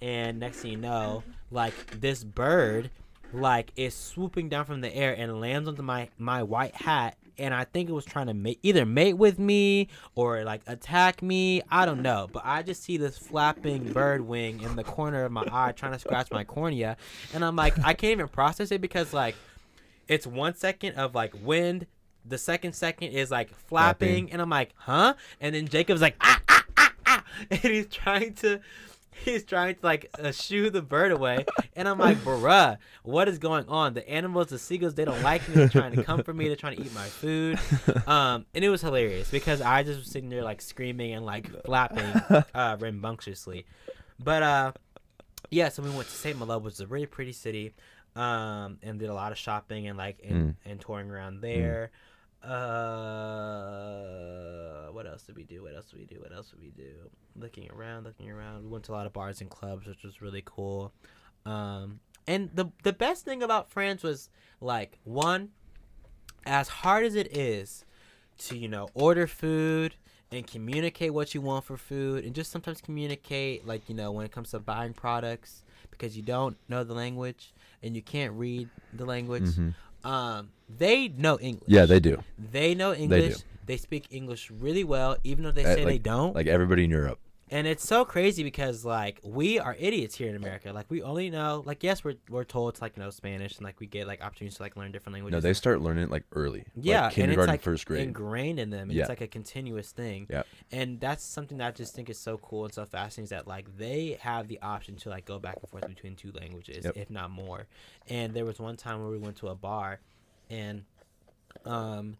And next thing you know, like this bird, like is swooping down from the air and lands onto my my white hat. And I think it was trying to mate, either mate with me or like attack me. I don't know, but I just see this flapping bird wing in the corner of my eye, trying to scratch my cornea, and I'm like, I can't even process it because like, it's one second of like wind, the second second is like flapping, Flapping. and I'm like, huh? And then Jacob's like, ah ah ah ah, and he's trying to. He's trying to like uh, shoo the bird away, and I'm like, "Bruh, what is going on?" The animals, the seagulls, they don't like me. They're trying to come for me. They're trying to eat my food, um, and it was hilarious because I just was sitting there like screaming and like flapping uh, rambunctiously. But uh, yeah, so we went to Saint Malo, which is a really pretty city, um, and did a lot of shopping and like and, and touring around there. Uh, what else did we do? What else did we do? What else did we do? Looking around, looking around. We went to a lot of bars and clubs, which was really cool. Um, and the the best thing about France was like one, as hard as it is to you know order food and communicate what you want for food and just sometimes communicate like you know when it comes to buying products because you don't know the language and you can't read the language Mhm. um they know english Yeah, they do. they know english they, speak english really well even though they Uh, say they don't Like everybody in Europe. And it's so crazy because like we are idiots here in America. Like we only know like yes we're we're told to like know Spanish and like we get like opportunities to like learn different languages. No, they start learning it like early. yeah, Like and it's kindergarten, like first grade. ingrained in them. And Yeah. It's like a continuous thing. Yeah. And that's something that I just think is so cool and so fascinating is that like they have the option to like go back and forth between two languages, Yep. if not more. And there was one time where we went to a bar, and um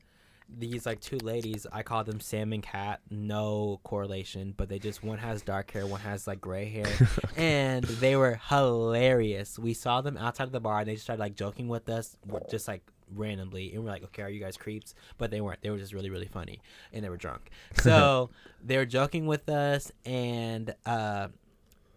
these like two ladies i call them sam and cat no correlation but they just one has dark hair one has like gray hair. And they were hilarious. We saw them outside of the bar and they just started like joking with us just like randomly. And we're like okay are you guys creeps? But they weren't. They were just really really funny and they were drunk. So they were joking with us and uh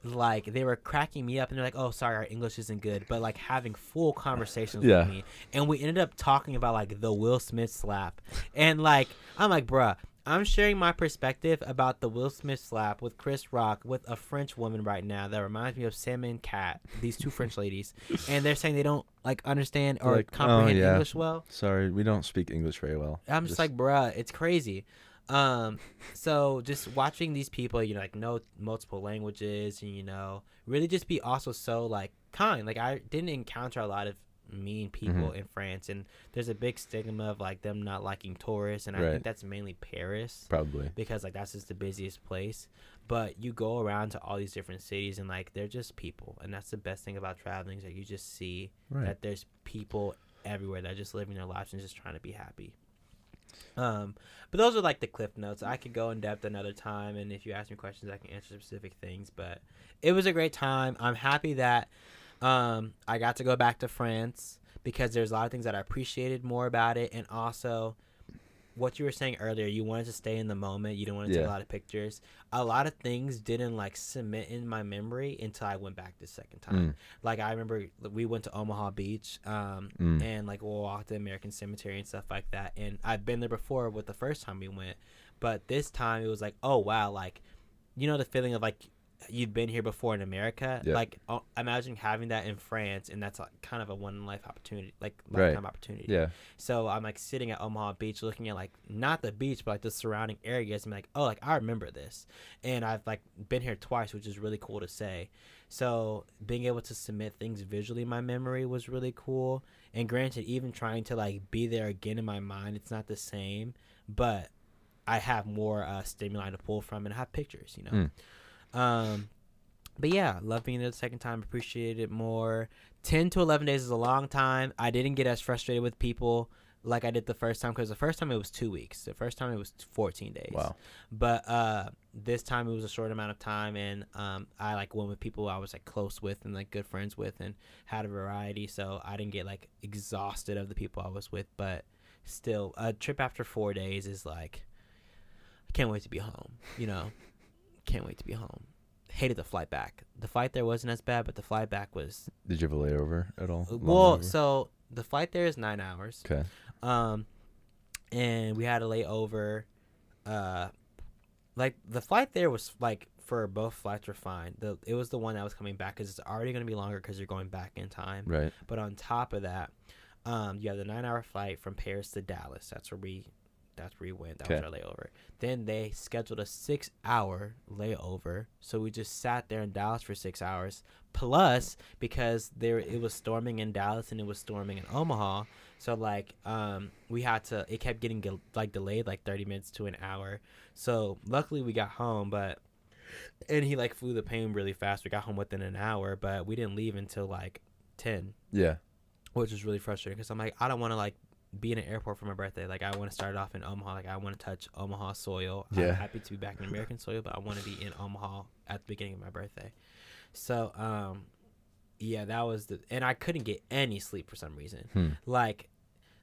like they were cracking me up and they're like oh sorry our english isn't good but like having full conversations Yeah. with me and we ended up talking about like the will smith slap and like i'm like bruh i'm sharing my perspective about the will smith slap with chris rock with a french woman right now that reminds me of sam and kat these two french ladies and they're saying they don't like understand or Like, oh, comprehend yeah. english well Sorry, we don't speak English very well. I'm just, like, bruh, it's crazy. Um, so just watching these people, you know, like know multiple languages, and you know, really just be also so like kind. Like I didn't encounter a lot of mean people Mhm. in France, and there's a big stigma of like them not liking tourists, and I Right. think that's mainly Paris Probably. because like that's just the busiest place. But you go around to all these different cities, and like they're just people, and that's the best thing about traveling is that you just see Right. that there's people everywhere that are just living their lives and just trying to be happy. Um, but those are like the cliff notes. I could go in depth another time, and if you ask me questions, I can answer specific things. But it was a great time. I'm happy that um, I got to go back to France because there's a lot of things that I appreciated more about it, and also what you were saying earlier. You wanted to stay in the moment. You didn't want to take a lot of pictures. A lot of things didn't like cement in my memory until I went back the second time. Mm. Like I remember we went to Omaha Beach, um, Mm. and like we'll walk the American Cemetery and stuff like that. And I've been there before with the first time we went, but this time it was like, oh wow, like you know the feeling of like you've been here before in America. Yeah. Like uh, imagine having that in France, and that's like kind of a one in life opportunity, like Right. lifetime opportunity. Yeah. So I'm like sitting at Omaha Beach, looking at like not the beach, but like the surrounding areas. I'm like, oh, like I remember this, and I've like been here twice, which is really cool to say. So being able to submit things visually in my memory was really cool. And granted, even trying to like be there again in my mind, it's not the same, but I have more uh, stimuli to pull from and I have pictures, you know. Mm. Um, but yeah, love being there the second time. Appreciate it more. Ten to eleven days is a long time. I didn't get as frustrated with people like I did the first time because the first time it was two weeks. The first time it was fourteen days. Wow. But uh, this time it was a short amount of time, and um, I like went with people I was like close with and like good friends with, and had a variety. So I didn't get like exhausted of the people I was with. But still, a trip after four days is like, I can't wait to be home. You know, can't wait to be home. Hated the flight back. The flight there wasn't as bad, but the flight back was Did you have a layover at all? Long well. layover? So the flight there is nine hours. okay. Um, and we had a layover. Uh, like the flight there was like for both flights were fine. The it was the one that was coming back because it's already gonna be longer because you're going back in time. Right. But on top of that, um, you have the nine hour flight from Paris to Dallas. That's where we that's where we went. That was our layover. Then they scheduled a six hour layover. So we just sat there in Dallas for six hours. Plus, because there it was storming in Dallas and it was storming in Omaha. So like um we had to it kept getting like delayed like thirty minutes to an hour. So luckily we got home, but and he like flew the plane really fast. We got home within an hour, but we didn't leave until like ten Yeah. which was really frustrating because I'm like, I don't want to like be in an airport for my birthday. Like, I want to start off in Omaha. Like, I want to touch Omaha soil. Yeah. I'm happy to be back in American soil, but I want to be in Omaha at the beginning of my birthday. So, um, yeah, that was the, and I couldn't get any sleep for some reason. Hmm. Like,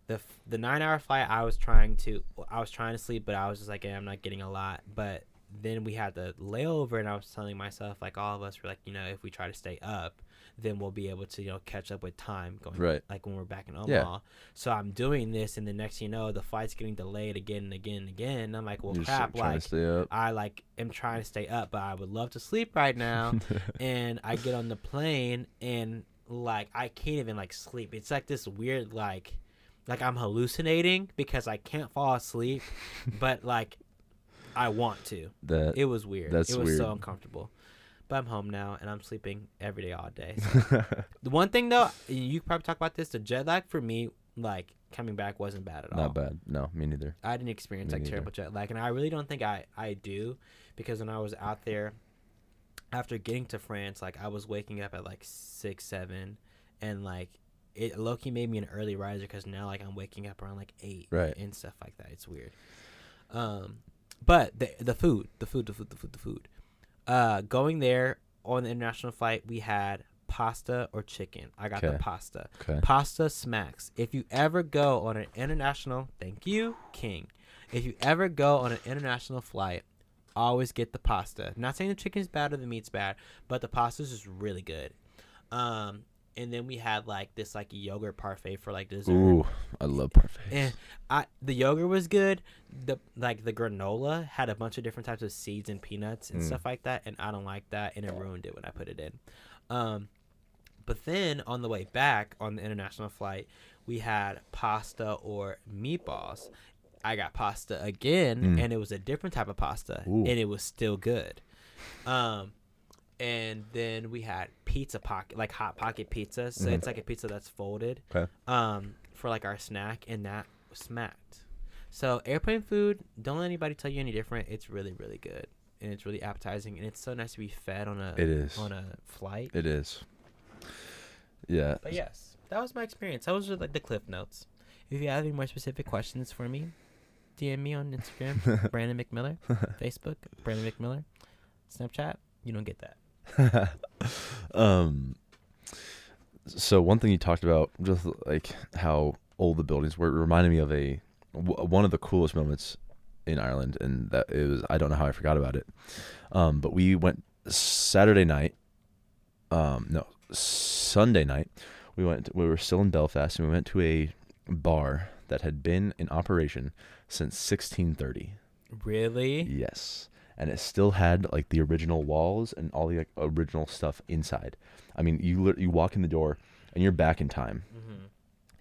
the the nine hour flight, I was trying to, I was trying to sleep, but I was just like, yeah, I'm not getting a lot. But then we had the layover, and I was telling myself, like, all of us were like, you know, if we try to stay up, then we'll be able to, you know, catch up with time going Right. like when we're back in Yeah. Omaha. So I'm doing this, and the next thing you know, the flight's getting delayed again and again and again. And I'm like, well, You're crap, like to stay up. I like am trying to stay up, but I would love to sleep right now. and I get on the plane, and like I can't even like sleep. It's like this weird like, like I'm hallucinating because I can't fall asleep, but like I want to. that It was weird. That's it was so uncomfortable. But I'm home now, and I'm sleeping every day all day. The one thing though, you probably talk about this. The jet lag for me, like coming back, wasn't bad at all. not bad. No, me neither. I didn't experience Me like neither. terrible jet lag, and I really don't think I I do, because when I was out there, after getting to France, like I was waking up at like six seven, and like it Loki made me an early riser because now like I'm waking up around like eight Right. and stuff like that. It's weird. Um, but the the food, the food, the food, the food, the food. Uh, going there on the international flight, we had pasta or chicken. I got the pasta. Okay. Pasta smacks. If you ever go on an international, thank you, King. If you ever go on an international flight, always get the pasta. Not saying the chicken's bad or the meat's bad, but the pasta's just really good. Um, and then we had like this like yogurt parfait for like dessert. Ooh, I love parfaits. And I the yogurt was good. The like the granola had a bunch of different types of seeds and peanuts and Mm. stuff like that, and I don't like that, and it ruined it when I put it in. Um, but then on the way back on the international flight, we had pasta or meatballs. I got pasta again, Mm. and it was a different type of pasta, Ooh. and it was still good. Um, and then we had pizza pocket, like hot pocket pizza. So Mhm. it's like a pizza that's folded. Okay. Um, for like our snack, and that smacked. So airplane food, don't let anybody tell you any different. It's really, really good, and it's really appetizing, and it's so nice to be fed on a It is. on a flight. It is. Yeah. But yes, that was my experience. Those are like the cliff notes. If you have any more specific questions for me, DM me on Instagram, Brandon McMiller, Facebook, Brandon McMiller, Snapchat. You don't get that. um. So one thing you talked about, just like how old the buildings were, it reminded me of a w- one of the coolest moments in Ireland, and that it was I don't know how I forgot about it. Um, but we went Saturday night. Um, no, Sunday night. We went. We were still in Belfast, and we went to a bar that had been in operation since 1630. Really? Yes. And it still had like the original walls and all the like, original stuff inside. I mean, you you walk in the door and you're back in time. Mm-hmm.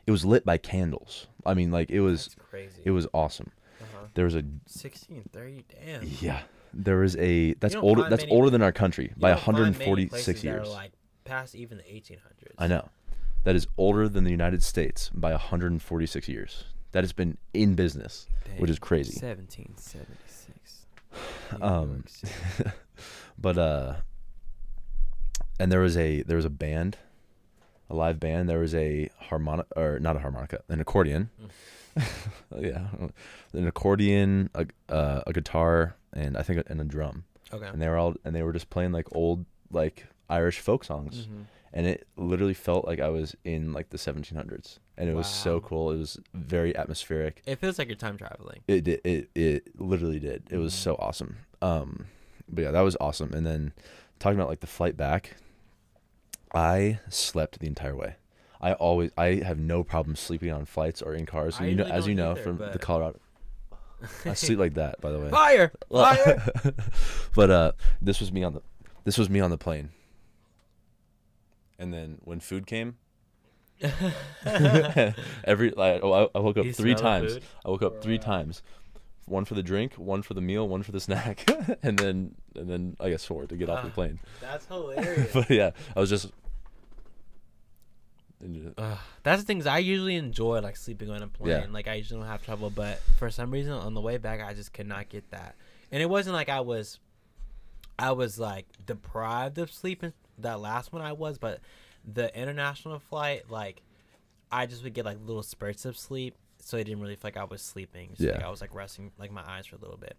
It was lit by candles. I mean, like it was That's crazy. it was awesome. uh-huh. There was a sixteen thirty. Damn. yeah. There was a that's older that's many- older than our country by don't find many 146 places that are, years. like past even the eighteen hundreds. I know. That is older than the United States by 146 years. That has been in business, which is crazy. Seventeen seventy six. Um, but uh and there was a there was a band a live band. There was a harmonica or not a harmonica an accordion. Yeah an accordion a, uh, a guitar and i think a, and a drum. Okay. and they were all and they were just playing like old like irish folk songs. Mhm. and it literally felt like i was in like the 1700s and it was so cool it was very atmospheric It feels like you're time traveling. it did. It it literally did. It was Mhm. so awesome. Um, but yeah, that was awesome. And then talking about like the flight back, I slept the entire way. I always I have no problem sleeping on flights or in cars. And you know, usually as you know either, from the Colorado, I sleep like that. By the way, Fire! Fire! but uh, this was me on the this was me on the plane. And then when food came, every like oh, I, I woke up You three times. I woke up three times. One for the drink, one for the meal, one for the snack, and then and then I guess four to get off the Ah. plane. That's hilarious. but yeah, I was just. uh, that's the things I usually enjoy, like sleeping on a plane. Yeah. Like I usually don't have trouble, but for some reason on the way back, I just could not get that. And it wasn't like I was, I was like deprived of sleeping. That last one I was, but the international flight, like, I just would get like little spurts of sleep, so it didn't really feel like I was sleeping. Just like Yeah. I was like resting like my eyes for a little bit.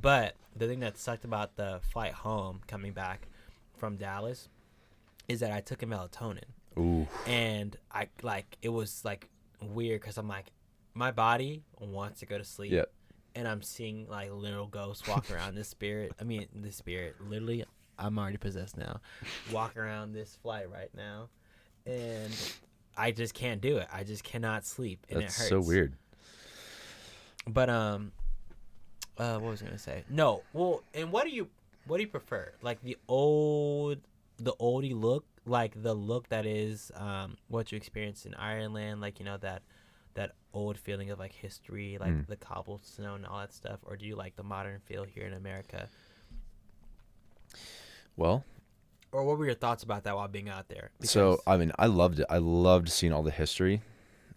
But the thing that sucked about the flight home coming back from Dallas is that I took a melatonin Ooh, and I like it was like weird because I'm like my body wants to go to sleep, Yep. and I'm seeing like little ghosts walk around this spirit. I mean, the spirit literally, I'm already possessed now. Walk around this flight right now, and I just can't do it. I just cannot sleep, and that's it hurts. so weird. But um, uh, what was I gonna say? No, well, and what do you what do you prefer? Like the old, the oldie look, like the look that is um what you experienced in Ireland, like you know that that old feeling of like history, like Mm. the cobblestone and all that stuff, or do you like the modern feel here in America? Well, Or what were your thoughts about that while being out there? so I mean, I loved it. I loved seeing all the history.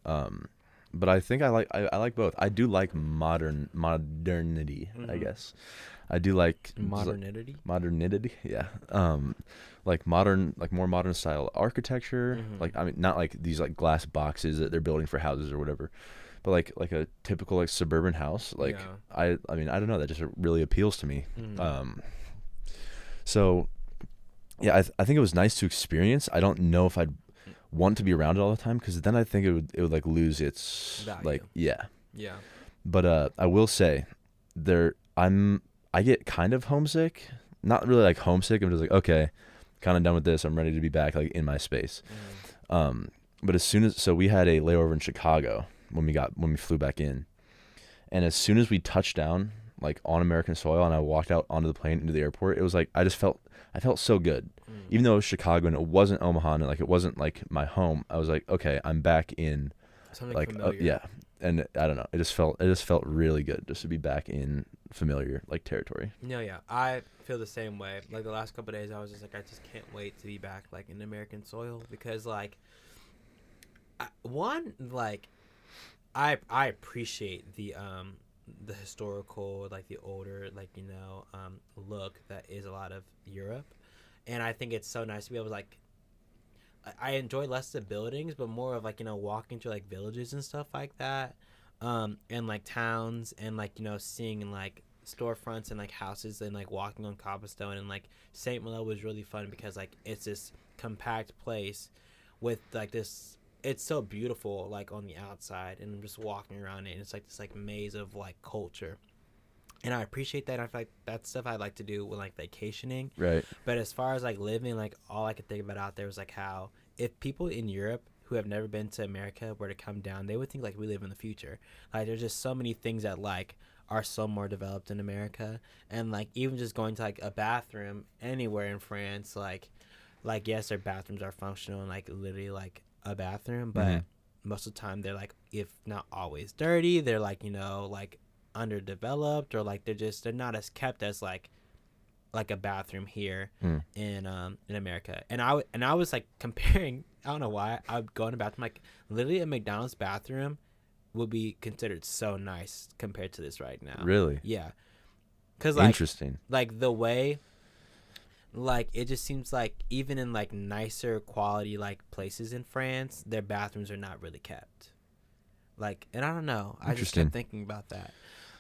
Um, but I think I like I, I like both. I do like modern modernity. I Mhm. guess I do like modernity. modernity yeah um like modern like more modern style architecture Mhm. like i mean not like these like glass boxes that they're building for houses or whatever but like like a typical like suburban house like Yeah. i i mean i don't know that just really appeals to me Mhm. um so yeah I, th- I think it was nice to experience i don't know if i'd want to be around it all the time because then i think it would it would like lose its Value. like yeah yeah. but uh, I will say, there I'm I get kind of homesick. Not really like homesick. I'm just like okay, kind of done with this. I'm ready to be back like in my space. Mhm. Um, but as soon as so we had a layover in Chicago when we got when we flew back in, and as soon as we touched down like on American soil and I walked out onto the plane into the airport, it was like I just felt I felt so good. Mm. Even though it was Chicago and it wasn't Omaha and like it wasn't like my home, I was like okay, I'm back in Something like uh, yeah and I don't know. It just felt it just felt really good just to be back in familiar like territory. No, yeah, I feel the same way. Like the last couple days, I was just like, I just can't wait to be back like in American soil because like, I, one like, I I appreciate the um the historical like the older like you know um look that is a lot of Europe, and I think it's so nice to be able to like. I- enjoy less the buildings, but more of like you know walking to like villages and stuff like that, um, and like towns and like you know seeing like storefronts and like houses and like walking on cobblestone and like Saint Malo was really fun because like it's this compact place with like this it's so beautiful like on the outside and I'm just walking around it and it's like this like maze of like culture. And I appreciate that. I feel like that's stuff I like to do with like vacationing. Right. But as far as like living, like all I could think about out there was like how if people in Europe who have never been to America were to come down, they would think like we live in the future. Like there's just so many things that like are so more developed in America, and like even just going to like a bathroom anywhere in France, like like yes, their bathrooms are functional and like literally like a bathroom, but Mhm. most of the time they're like if not always dirty, they're like you know like underdeveloped or like they're just they're not as kept as like like a bathroom here Mm. in um in America. And I and I was like comparing. I don't know why I would go in a bathroom like literally a McDonald's bathroom would be considered so nice compared to this right now. Really Yeah, because like interesting. like the way like it just seems like even in like nicer quality like places in France, their bathrooms are not really kept. Like, and I don't know. I just kept thinking about that.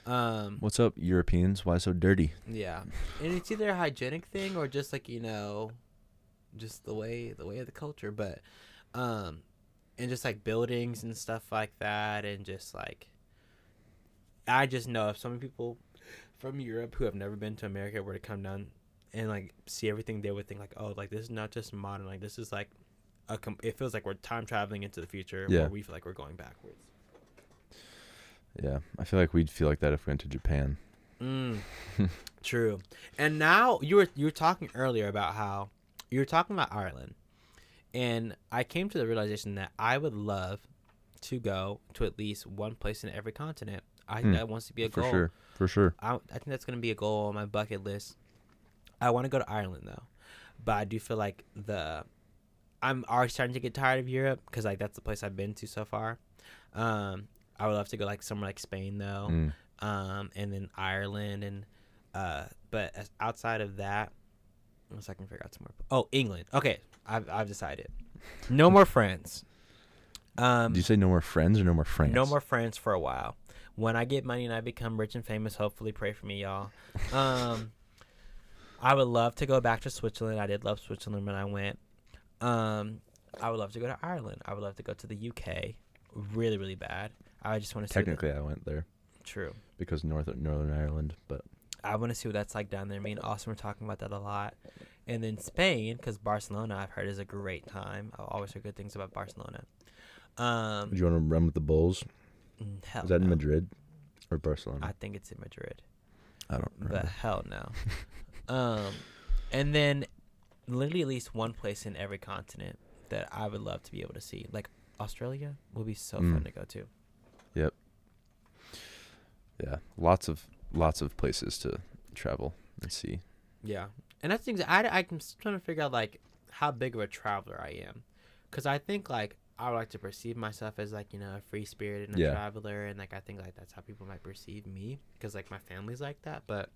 Um, What's up, Europeans? Why so dirty? yeah, and it's either a hygienic thing or just like you know, just the way the way of the culture. But, um, and just like buildings and stuff like that, and just like, I just know if some people from Europe who have never been to America were to come down and like see everything, they would think like, oh, like this is not just modern, like this is like a. Com- it feels like we're time traveling into the future. Yeah. Where we feel like we're going backwards. Yeah, I feel like we'd feel like that if we went to Japan. Mm, true. And now you were you were talking earlier about how you were talking about Ireland, and I came to the realization that I would love to go to at least one place in every continent. I think Hmm. that wants to be a goal. For goal. sure. For sure. I, I think that's going to be a goal on my bucket list. I want to go to Ireland though, but I do feel like the I'm already starting to get tired of Europe because like that's the place I've been to so far. Um, I would love to go like somewhere like Spain though Mm. um, and then Ireland and uh, but as outside of that, unless I can figure out somewhere. Oh, England. Okay, I've I've decided. No more friends. Um, Did you say no more friends or no more France? no more friends for a while. When I get money and I become rich and famous, hopefully pray for me, y'all. Um, I would love to go back to Switzerland. I did love Switzerland when I went. Um, I would love to go to Ireland. I would love to go to the UK. Really, really bad. I just want to see. what the- Technically, I went there true. because North Northern Ireland, but I want to see what that's like down there. Me and Austin were talking about that a lot. And then Spain, because Barcelona, I've heard is a great time. I've always heard good things about Barcelona. Um, would you want to run with the Bulls? mm, hell Is that in. Madrid or Barcelona? I think it's in Madrid, I, don't know. but hell no. um, and then literally at least one place in every continent that I would love to be able to see. Like Australia would be so fun Mm. to go to. Yep. Yeah, lots of lots of places to travel and see. Yeah, and that's things I I'm still trying to figure out like how big of a traveler I am, because I think like I would like to perceive myself as like you know a free spirit and a Yeah. traveler, and like I think like that's how people might perceive me, because like my family's like that. But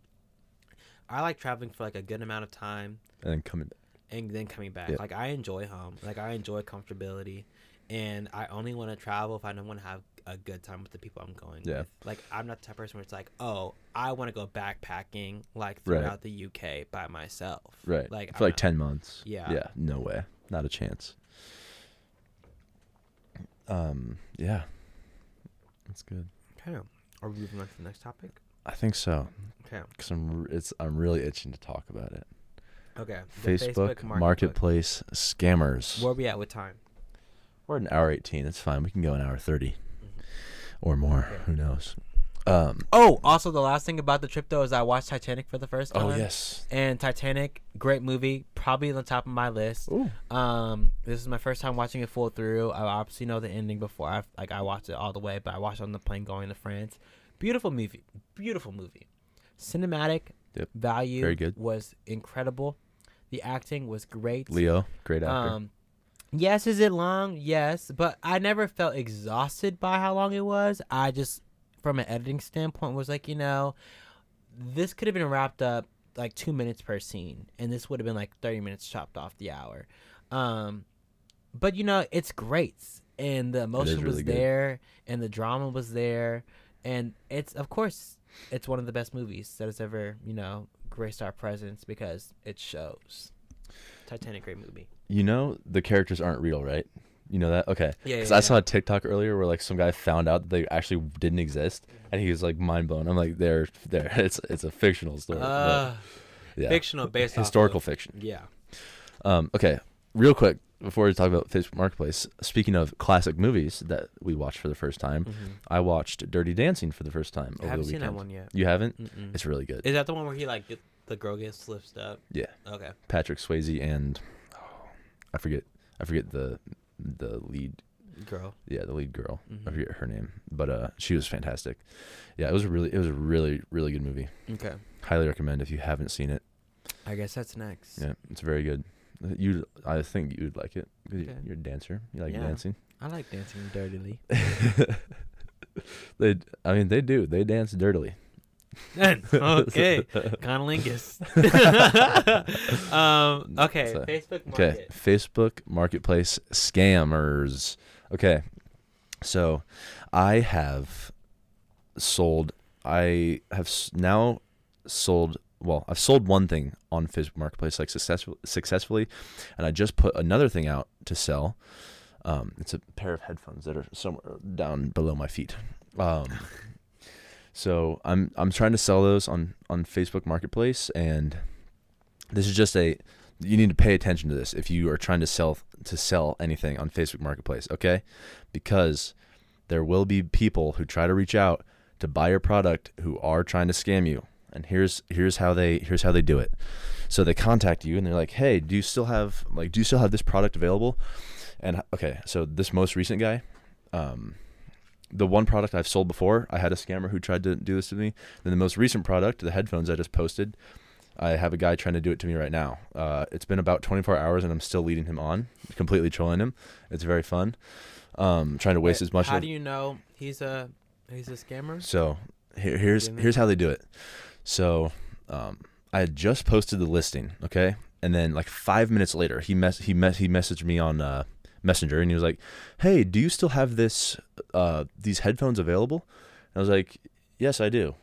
I like traveling for like a good amount of time And then coming. and then coming back. Yeah. Like I enjoy home, like I enjoy comfortability, and I only want to travel if I don't want to have a good time with the people I'm going Yeah. with. Like I'm not the type of person where it's like, oh, I want to go backpacking like Right. throughout the UK by myself. Right. Like for I'm like not- ten months. Yeah. Yeah. No way. Not a chance. Um. Yeah. That's good. Okay. Are we moving on to the next topic? I think so. Okay. Cause I'm it's I'm really itching to talk about it. Okay. The Facebook, marketplace scammers. Where are we at with time? We're at an hour eighteen. It's fine. We can go an hour thirty Mhm. or more. Okay. Who knows? Um. Oh, also the last thing about the trip though is I watched Titanic for the first time. Oh yes. And Titanic, great movie, probably on the top of my list. Ooh. Um, this is my first time watching it full through. I obviously know the ending before I like I watched it all the way, but I watched it on the plane going to France. Beautiful movie, beautiful movie. Cinematic Yep. value Very good. was incredible. The acting was great. Leo, great actor. Um, yes, is it long? Yes, but I never felt exhausted by how long it was. I just, from an editing standpoint, was like, you know, this could have been wrapped up like two minutes per scene, and this would have been like thirty minutes chopped off the hour. Um, but you know, it's great, and the emotion was good. there, and the drama was there, and it's of course it's one of the best movies that has ever you know graced our presence because it shows. Titanic, great movie. you know the characters aren't real, right? You know that? Okay. Yeah, Because yeah, I yeah. saw a TikTok earlier where like some guy found out that they actually didn't exist, and he was like mind blown. I'm like, they're there. It's it's a fictional story. Uh, yeah. fictional based off historical of- fiction. Yeah. Um, okay, real quick before we talk about Facebook Marketplace. Speaking of classic movies that we watched for the first time, I watched Dirty Dancing for the first time Mm-hmm. I over haven't the seen weekend. that one yet. You haven't? Mm-mm. It's really good. Is that the one where he like get, the girl gets lifted up? Yeah. Okay. Patrick Swayze and oh, I forget I forget the the lead Girl. yeah the lead girl I Mhm. forget her name but uh she was fantastic yeah it was a really it was a really really good movie Okay. highly recommend if you haven't seen it I guess that's next. yeah it's very good you I think you'd like it 'cause you- Okay. you're a dancer you like Yeah. dancing I like dancing dirtily. they I mean they do they dance dirtily okay. Conolingus. um, okay. So- Facebook Okay, Market. Facebook Marketplace scammers. Okay, so I have sold. I have s- now sold. Well, I've sold one thing on Facebook Marketplace like successful, successfully, and I just put another thing out to sell. Um, it's a pair of headphones that are somewhere down below my feet. Um, so I'm I'm trying to sell those on on Facebook Marketplace, and this is just a you need to pay attention to this if you are trying to sell to sell anything on Facebook Marketplace, okay? Because there will be people who try to reach out to buy your product who are trying to scam you. And here's here's how they here's how they do it. So they contact you and they're like, "Hey, do you still have like do you still have this product available?" And okay, so this most recent guy, um, the one product I've sold before, I had a scammer who tried to do this to me. Then the most recent product, the headphones I just posted, I have a guy trying to do it to me right now. Uh, it's been about 24 hours and I'm still leading him on, completely trolling him. It's very fun. Um, trying to waste Wait, as much. How of, do you know he's a he's a scammer? so here, here's here's how they do it. So um, I had just posted the listing, okay, and then like five minutes later, he mess he mess he messaged me on uh, Messenger and he was like, "Hey, do you still have this uh, these headphones available?" And I was like, "Yes, I do."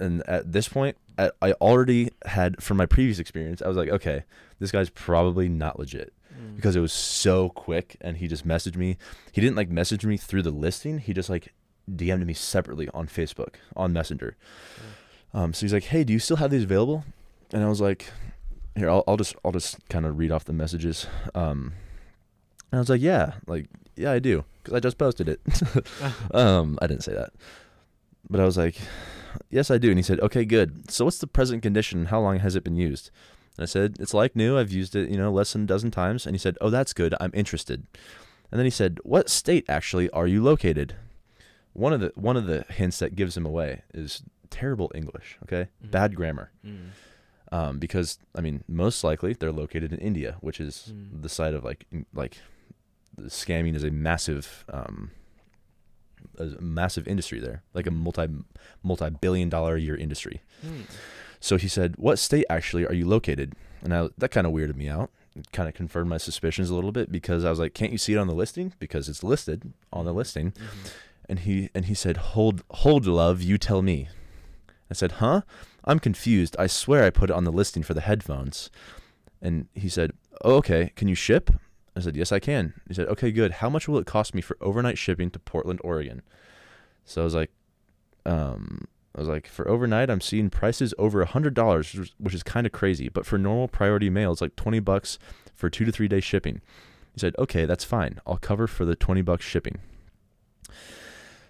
And at this point, I, I already had from my previous experience, I was like, "Okay, this guy's probably not legit." Mm. because it was so quick and he just messaged me. He didn't like message me through the listing. He just like DM'd me separately on Facebook on Messenger. Um, so he's like, "Hey, do you still have these available?" And I was like, "Here, I'll, I'll just I'll just kind of read off the messages." Um, and I was like, "Yeah, like yeah, I do because I just posted it." um, I didn't say that, but I was like, "Yes, I do." And he said, "Okay, good. So what's the present condition? How long has it been used?" And I said, "It's like new. I've used it, you know, less than a dozen times." And he said, "Oh, that's good. I'm interested." And then he said, "What state actually are you located?" One of the one of the hints that gives him away is terrible English. Okay, Mhm. bad grammar. Mm. Um, because I mean, most likely they're located in India, which is Mm. the site of like like the scamming is a massive um a massive industry there, like a multi multi billion dollar a year industry. Mm. So he said, "What state actually are you located?" And I, that kind of weirded me out. It kind of confirmed my suspicions a little bit because I was like, "Can't you see it on the listing? Because it's listed on the listing." Mhm. And he and he said, "Hold, hold, love. You tell me." I said, "Huh? I'm confused. I swear I put it on the listing for the headphones." And he said, oh, "Okay. Can you ship?" I said, "Yes, I can." He said, "Okay, good. How much will it cost me for overnight shipping to Portland, Oregon?" So I was like, um, I was like, for overnight, I'm seeing prices over a hundred dollars, which is- kind of crazy. But for normal priority mail, it's like twenty bucks for two to three day shipping. He said, "Okay, that's fine. I'll cover for the twenty bucks shipping."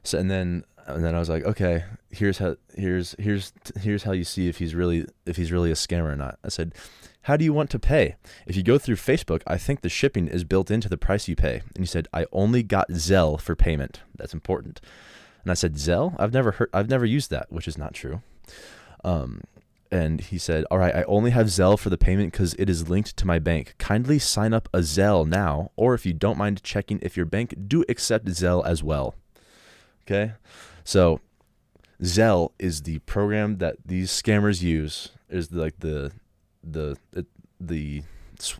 So and then and then I was like, okay, here's how here's here's here's how you see if he's really if he's really a scammer or not. I said, how do you want to pay? If you go through Facebook, I think the shipping is built into the price you pay. And he said, I only got Zelle for payment. That's important. And I said, Zelle? I've never heard I've never used that, which is not true. Um and he said, All right, I only have Zelle for the payment because it is linked to my bank. Kindly sign up a Zelle now, or if you don't mind checking if your bank do accept Zelle as well. Okay? So Zelle is the program that these scammers use, is like the the the, the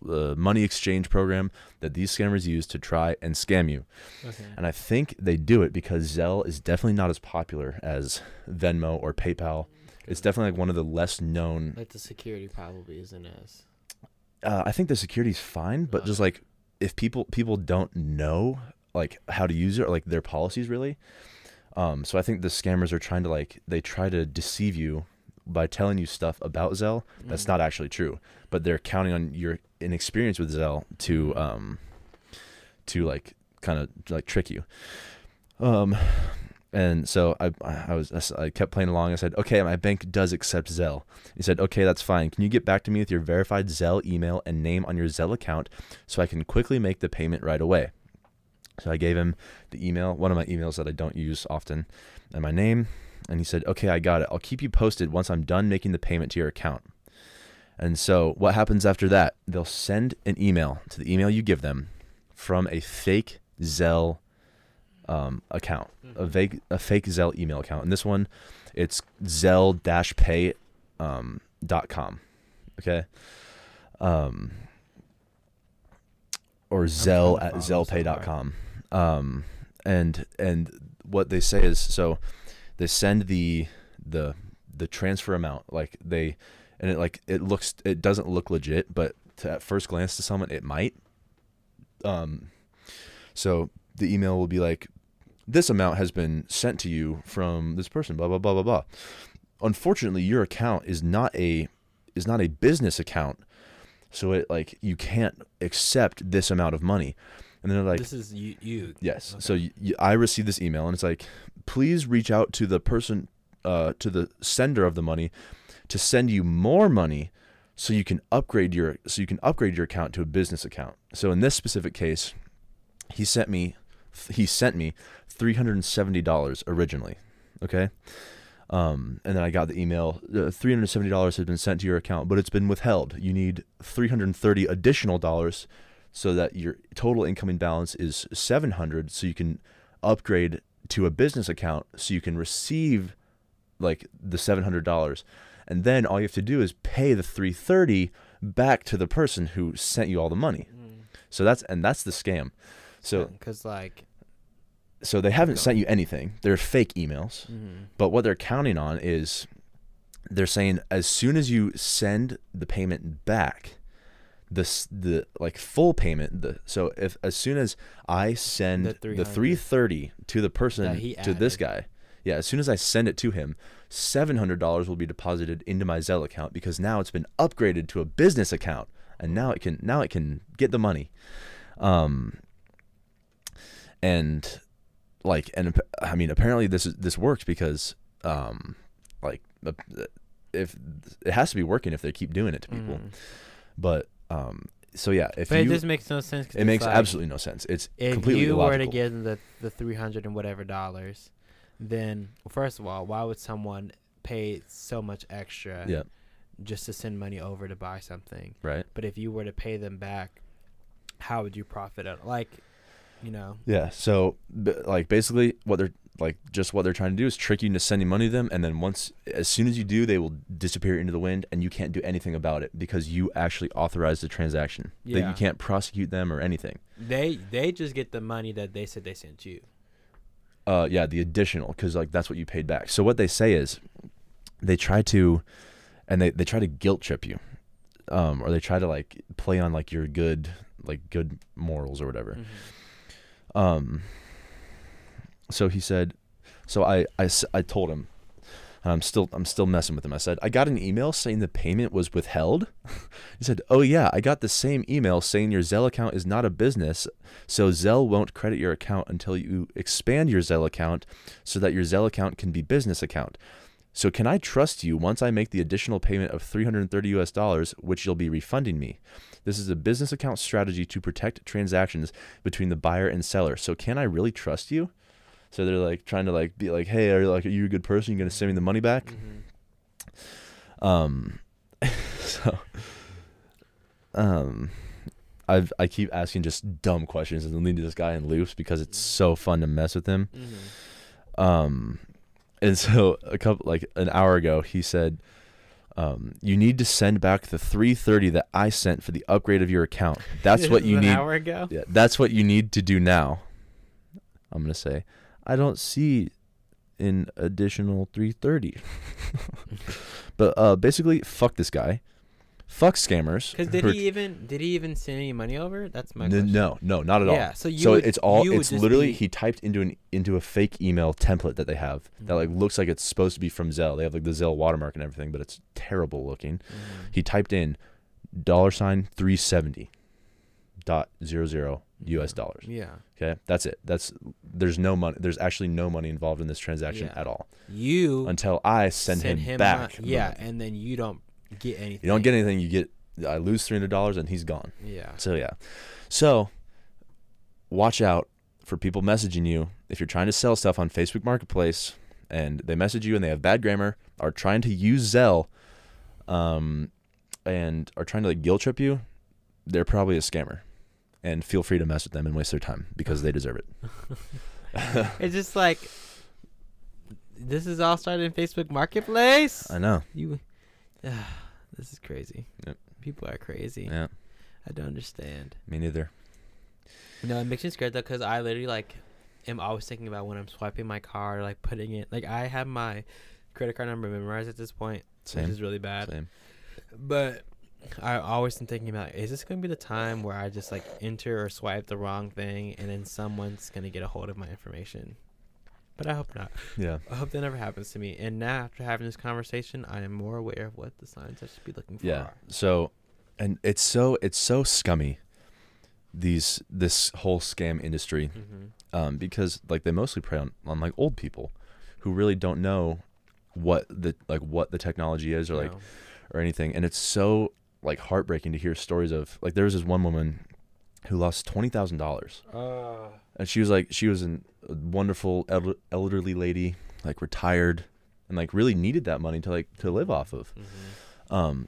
uh, money exchange program that these scammers use to try and scam you. Okay. And I think they do it because Zelle is definitely not as popular as Venmo or PayPal. It's definitely like one of the less known. Like the security probably isn't as. Uh, I think the security's fine, but just like if people people don't know like how to use it or like their policies really. Um, so I think the scammers are trying to like they try to deceive you by telling you stuff about Zelle that's Mm. not actually true, but they're counting on your inexperience with Zelle to um to like kind of like trick you. Um and so I I was I kept playing along. I said, "Okay, my bank does accept Zelle." He said, "Okay, that's fine. Can you get back to me with your verified Zelle email and name on your Zelle account so I can quickly make the payment right away?" So I gave him the email, one of my emails that I don't use often, and my name, and he said, "Okay, I got it. I'll keep you posted once I'm done making the payment to your account." And so what happens after that? They'll send an email to the email you give them from a fake Zelle um, account, a vague, a fake Zelle email account. And this one, it's Zelle-pay um, dot com. Okay. Um, or Zelle at so zellpay.com. Um, and and what they say is so they send the the the transfer amount like they and it like it looks it doesn't look legit but to, at first glance to someone it might. Um so the email will be like this amount has been sent to you from this person blah blah blah blah blah. Unfortunately your account is not a is not a business account. So it like you can't accept this amount of money and then they're like this is you. you. Yes. Okay. So I received this email, and it's like, please reach out to the person, uh, to the sender of the money, to send you more money, so you can upgrade your so you can upgrade your account to a business account. So in this specific case, he sent me, he sent me three hundred and seventy dollars originally. Okay. Um, and then I got the email. Uh, Three hundred seventy dollars has been sent to your account, but it's been withheld. You need three hundred thirty additional dollars so that your total incoming balance is 700 so you can upgrade to a business account so you can receive like the $700 and then all you have to do is pay the 330 back to the person who sent you all the money. So that's and that's the scam. So because like so they haven't sent you anything. They're fake emails. Mhm. but what they're counting on is they're saying as soon as you send the payment back, the the like full payment. The so if as soon as I send The the, three thirty to the person to this guy, yeah, as soon as I send it to him, seven hundred dollars will be deposited into my Zelle account because now it's been upgraded to a business account, and now it can now it can get the money. Um, and like and I mean apparently this is this works because um like uh, if it has to be working if they keep doing it to people Mhm. but um so yeah if But you it just makes no sense. it makes like, absolutely no sense it's If completely you were to give them the the three hundred and whatever dollars, then first of all, why would someone pay so much extra yeah just to send money over to buy something? right But if you were to pay them back, how would you profit? Out? Like, you know, yeah so b- like basically what they're like just what they're trying to do is trick you into sending money to them and then once as soon as you do they will disappear into the wind and you can't do anything about it because you actually authorized the transaction That Yeah. you can't prosecute them or anything they they just get the money that they said they sent you. uh yeah the additional because like that's what you paid back so what they say is they try to and they, they try to guilt trip you um or they try to like play on like your good like good morals or whatever Mm-hmm. um so he said so I, I, I told him And I'm still I'm still messing with him. I said, I got an email saying the payment was withheld. he said, Oh yeah, I got the same email saying your Zelle account is not a business, so Zelle won't credit your account until you expand your Zelle account so that your Zelle account can be business account. So can I trust you once I make the additional payment of 330 US dollars, which you'll be refunding me? This is a business account strategy to protect transactions between the buyer and seller. So can I really trust you? So they're like trying to like be like, hey, are you like are you a good person? You're gonna send me the money back? Mhm. Um, so, um, I've I keep asking just dumb questions and leading to this guy in loops because it's so fun to mess with him. Mhm. Um, and so a couple like an hour ago, he said, um, you need to send back the 330 that I sent for the upgrade of your account. That's what you need. Yeah, that's what you need to do now. I'm gonna say, I don't see an additional 330. but uh, basically, fuck this guy. Fuck scammers. Because did he even did he even send any money over? That's my N- question. no, no, not at all. Yeah, so you so would- it's all you would it's just literally be- he typed into an into a fake email template that they have that like Mhm. looks like it's supposed to be from Zelle. They have like the Zelle watermark and everything, but it's terrible looking. Mhm. He typed in dollar sign 370 dot zero zero US dollars. Yeah. Okay, that's it. That's there's no money. There's actually no money involved in this transaction Yeah. at all You until I send, him, back. mon- the yeah, money. and then you don't get anything. you don't get anything. You get I lose three hundred dollars and he's gone. Yeah. So yeah, so watch out for people messaging you if you're trying to sell stuff on Facebook Marketplace and they message you and they have bad grammar, are trying to use Zelle, um, and are trying to like guilt trip you. They're probably a scammer, and feel free to mess with them and waste their time because they deserve it. It's just like this is all started in Facebook Marketplace. I know. You, this is crazy. Yep. People are crazy. Yeah, I don't understand. me neither. No, it makes me scared though, cause I literally like am always thinking about when I'm swiping my card, like putting it. Like I have my credit card number memorized at this point, Same. which is really bad. Same. But I always am thinking about, is this gonna be the time where I just like enter or swipe the wrong thing, and then someone's gonna get a hold of my information? But I hope not. Yeah. I hope that never happens to me. And now, after having this conversation, I am more aware of what the signs I should be looking for. Yeah. are. So, and it's so it's so scummy. These this whole scam industry, Mhm. um, because like they mostly prey on, on like old people, who really don't know what the like what the technology is or like or anything, and it's so like heartbreaking to hear stories of like there was this one woman who lost twenty thousand dollars, and she was like she was an, a wonderful elder, elderly lady, like retired, and like really needed that money to like to live off of. Mhm. Um,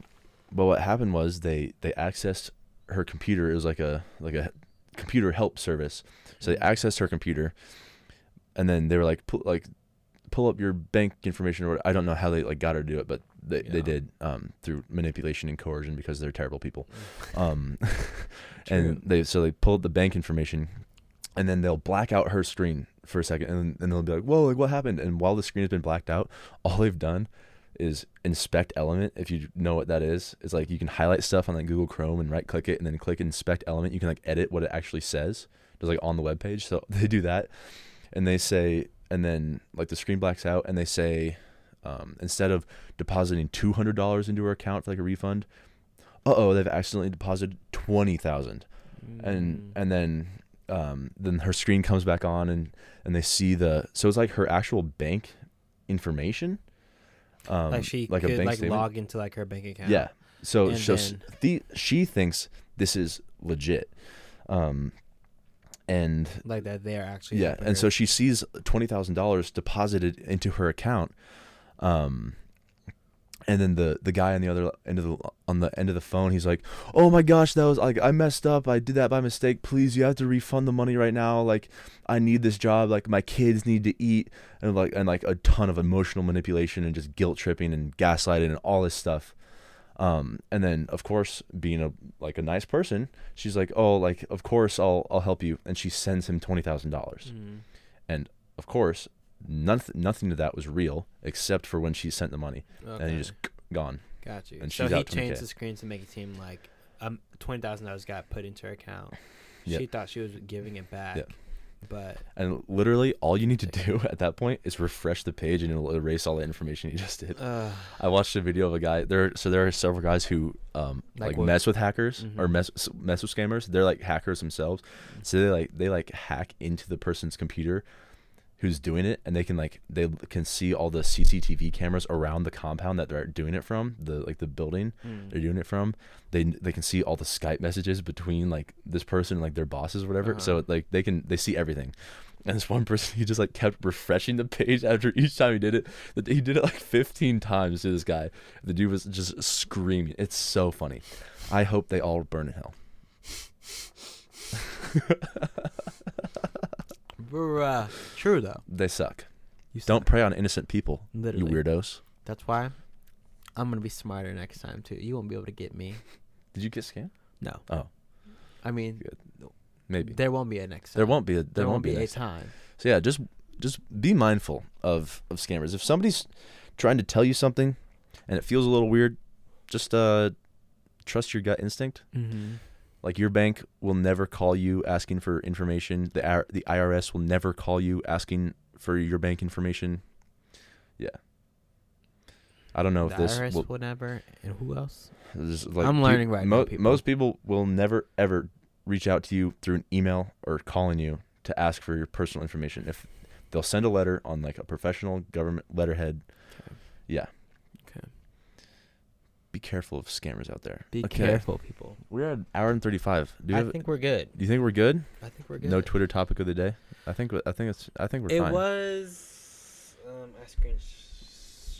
but what happened was they they accessed her computer. It was like a like a computer help service. So they Mhm. accessed her computer, and then they were like pull like pull up your bank information or I don't know how they like got her to do it, but they, they did um, through manipulation and coercion because they're terrible people. Mm. Um, and they so they pulled the bank information, and then they'll black out her screen for a second, and and they'll be like, "Whoa, like what happened?" And while the screen has been blacked out, all they've done is inspect element. If you know what that is, it's like you can highlight stuff on like Google Chrome and right click it, and then click inspect element. You can like edit what it actually says, just like on the web page. So they do that, and they say, and then like the screen blacks out, and they say. Um, instead of depositing two hundred dollars into her account for like a refund, uh oh, they've accidentally deposited twenty thousand, and Mm. and then um, then her screen comes back on and and they see the so it's like her actual bank information, um, like she like could like statement. log into like her bank account. Yeah. So And so then- the, she thinks this is legit, um, and like that they're actually yeah, and so she sees twenty thousand dollars deposited into her account, um, and then the the guy on the other end of the on the end of the phone, he's like, "Oh my gosh, that was like I messed up. I did that by mistake. Please, you have to refund the money right now. Like, I need this job. Like, my kids need to eat." And like and like a ton of emotional manipulation and just guilt tripping and gaslighting and all this stuff. Um, and then of course, being a like a nice person, she's like, "Oh, like of course I'll I'll help you," and she sends him twenty thousand dollars Mhm. of course, nothing nothing of that was real except for when she sent the money, Okay. and he just gone. got you. and so he out 20K. changed the screen to make it seem like um twenty thousand dollars got put into her account. Yep. She thought she was giving it back. Yep. But And literally, all you need to do at that point is refresh the page, and it'll erase all the information you just did. uh, I watched a video of a guy. There, so there are several guys who um Like like, mess with hackers or Mhm. mess mess with scammers. They're like hackers themselves. So they like they like hack into the person's computer who's doing it, and they can like they can see all the CCTV cameras around the compound that they're doing it from, the like the building mm, they're doing it from. They they can see all the Skype messages between like this person and like their bosses or whatever. So Uh-huh. like they can they see everything. And this one person, he just like kept refreshing the page after each time he did it. That He did it like 15 times to this guy. The dude was just screaming. It's so funny. I hope they all burn in hell. bruh. True though. They suck. You Don't prey on innocent people, literally. you weirdos. That's why I'm gonna be smarter next time too. You won't be able to get me. Did you get scammed? No. Oh. I mean, Good. Maybe. there won't be a next. There time. won't be a there, There, won't be, a a next time. So yeah, just just be mindful of of scammers. If somebody's trying to tell you something and it feels a little weird, just uh trust your gut instinct. Mm-hmm. Like your bank will never call you asking for information. The the IRS will never call you asking for your bank information. Yeah. I don't know the if this IRS will, will never. And who else? like I'm learning right now, people. Most people will never ever reach out to you through an email or calling you to ask for your personal information. If they'll send a letter on like a professional government letterhead, Okay. yeah. Be careful of scammers out there. Be Okay. careful, people. We're at hour and thirty-five. Do I have, think we're good. do you think we're good? I think we're good. No Twitter topic of the day. I think I think it's I think we're fine. It fine. was. Um, I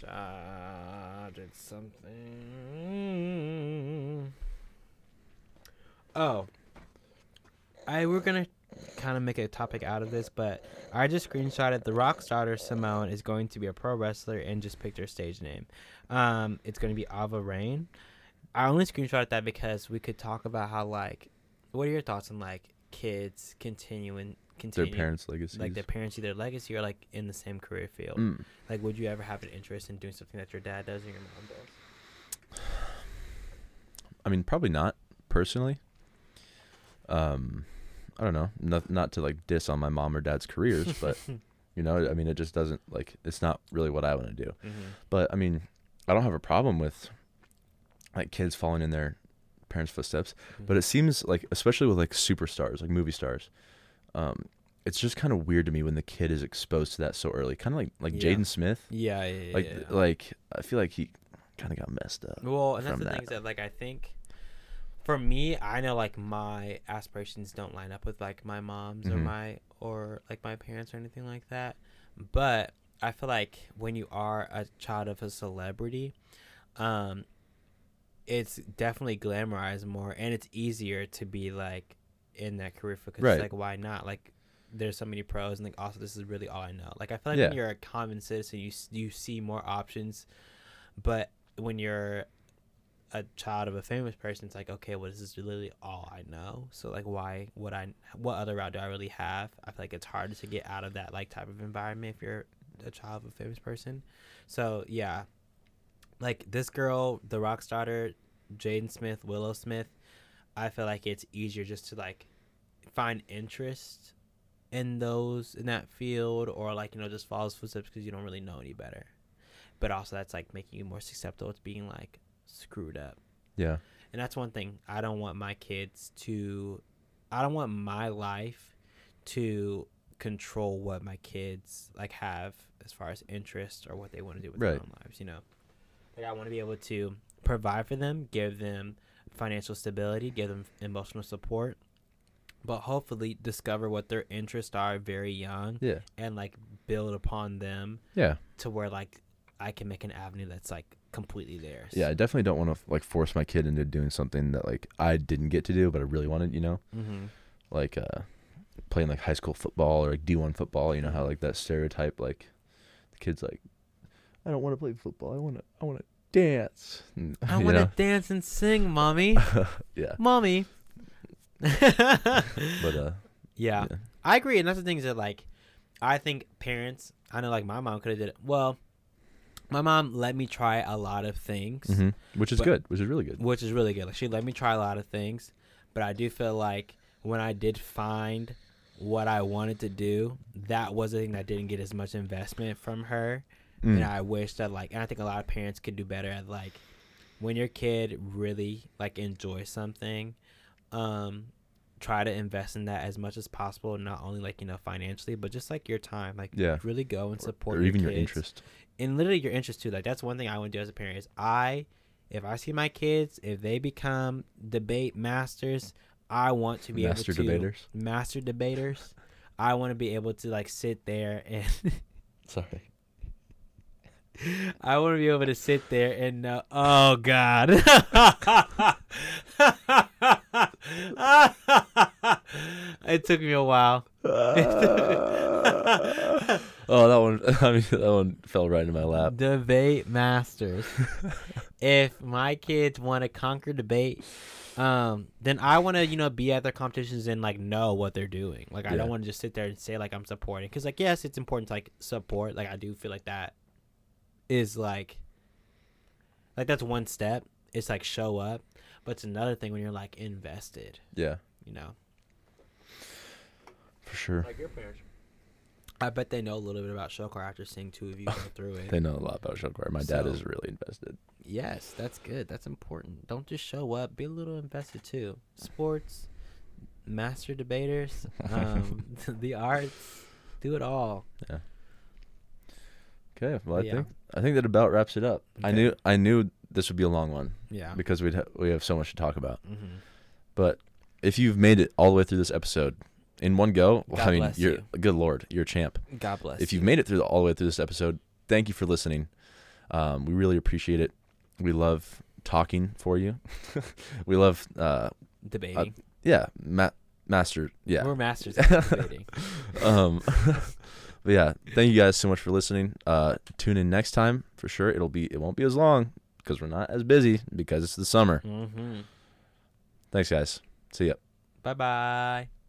screenshotted something. Oh. I we're gonna kind of make a topic out of this, but I just screenshotted the Rock's daughter Simone is going to be a pro wrestler and just picked her stage name. Um, it's going to be Ava Raine. I only screenshotted that because we could talk about how like, what are your thoughts on like kids continuing continuing Their parents' legacy, like their parents see their legacy or like in the same career field. Mm. Like, would you ever have an interest in doing something that your dad does or your mom does? I mean, probably not personally. Um, I don't know. Not not to like diss on my mom or dad's careers, but you know, I mean, it just doesn't like it's not really what I want to do. Mm-hmm. But I mean, I don't have a problem with like kids falling in their parents' footsteps. But it seems like, especially with like superstars, like movie stars, um, it's just kind of weird to me when the kid is exposed to that so early. Kind of like like Yeah. Jaden Smith. yeah, yeah, yeah. Like yeah. like I feel like he kind of got messed up. well, and that's the that. thing is that like I think for me, I know like my aspirations don't line up with like my mom's or Mhm. my or like my parents or anything like that. But I feel like when you are a child of a celebrity, um, it's definitely glamorized more, and it's easier to be like in that career. Cause Right. it's like why not? Like there's so many pros, and like also this is really all I know. Like I feel like Yeah. when you're a common citizen, you you see more options, but when you're a child of a famous person, it's like okay, well, this is literally all I know. So like, why would I? What other route do I really have? I feel like it's hard to get out of that like type of environment if you're a child of a famous person. So yeah, like this girl, the Rock's daughter, Jaden Smith, Willow Smith. I feel like it's easier just to like find interest in those in that field, or like you know just follow footsteps because you don't really know any better. But also that's like making you more susceptible to being like screwed up. Yeah. And that's one thing I don't want my kids to I don't want my life to control what my kids like have as far as interest or what they want to do with their own lives, you know. Like I want to be able to provide for them, give them financial stability, give them emotional support, but hopefully discover what their interests are very young Yeah. and like build upon them Yeah. to where like I can make an avenue that's like completely theirs. Yeah, I definitely don't want to like force my kid into doing something that like I didn't get to do, but I really wanted. You know, Mm-hmm. like uh, playing like high school football or like D one football. You know how like that stereotype, like the kid's like, I don't want to play football. I want to. I want to dance. And, I want to dance and sing, mommy. yeah, mommy. but uh, yeah, yeah. I agree, and that's the thing is that like, I think parents. I know, like my mom could have did it. Well, my mom let me try a lot of things, mhm, which is But- good, which is really good. which is really good. Like she let me try a lot of things, but I do feel like when I did find what I wanted to do, that was the thing that didn't get as much investment from her. And Mm. I wish that like, and I think a lot of parents could do better at like, when your kid really like enjoys something, um, try to invest in that as much as possible. Not only like you know financially, but just like your time. Like Yeah. really go and support or your even your kids. interest. and literally your interest too. Like that's one thing I want to do as a parent is I, if I see my kids, if they become debate masters, I want to be Master able to debaters. master debaters. I want to be able to like sit there and Sorry. I want to be able to sit there and know. Oh God. it took me a while. oh, that one. I mean, that one fell right in my lap. Debate masters. if my kids want to conquer debate, um, then I want to, you know, be at their competitions and like know what they're doing. Like I Yeah. don't want to just sit there and say like I'm supporting, because like yes, it's important to like support. Like I do feel like that is like, like that's one step. It's like show up, but it's another thing when you're like invested. Yeah, You know, for sure. like your parents. I bet they know a little bit about Shokar after seeing two of you go through it. They know a lot about Shokar. My dad is really invested. Yes, that's good. That's important. Don't just show up. Be a little invested too. Sports, master debaters, um, the arts, do it all. Yeah. Okay, well, I Yeah. think I think that about wraps it up. I knew I knew this would be a long one Yeah. because we'd ha- we have so much to talk about. hmm But if you've made it all the way through this episode in one go, well, I mean, you're you. good lord, you're a champ. God bless. if you've made it through the, all the way through this episode, thank you for listening. Um, we really appreciate it. We love talking for you. we love, uh, debating, yeah, ma- master, yeah. we're masters at debating. um, but yeah, thank you guys so much for listening. Uh, tune in next time for sure. It'll be it won't be as long because we're not as busy because it's the summer. Mm-hmm. Thanks, guys. See ya. Bye bye.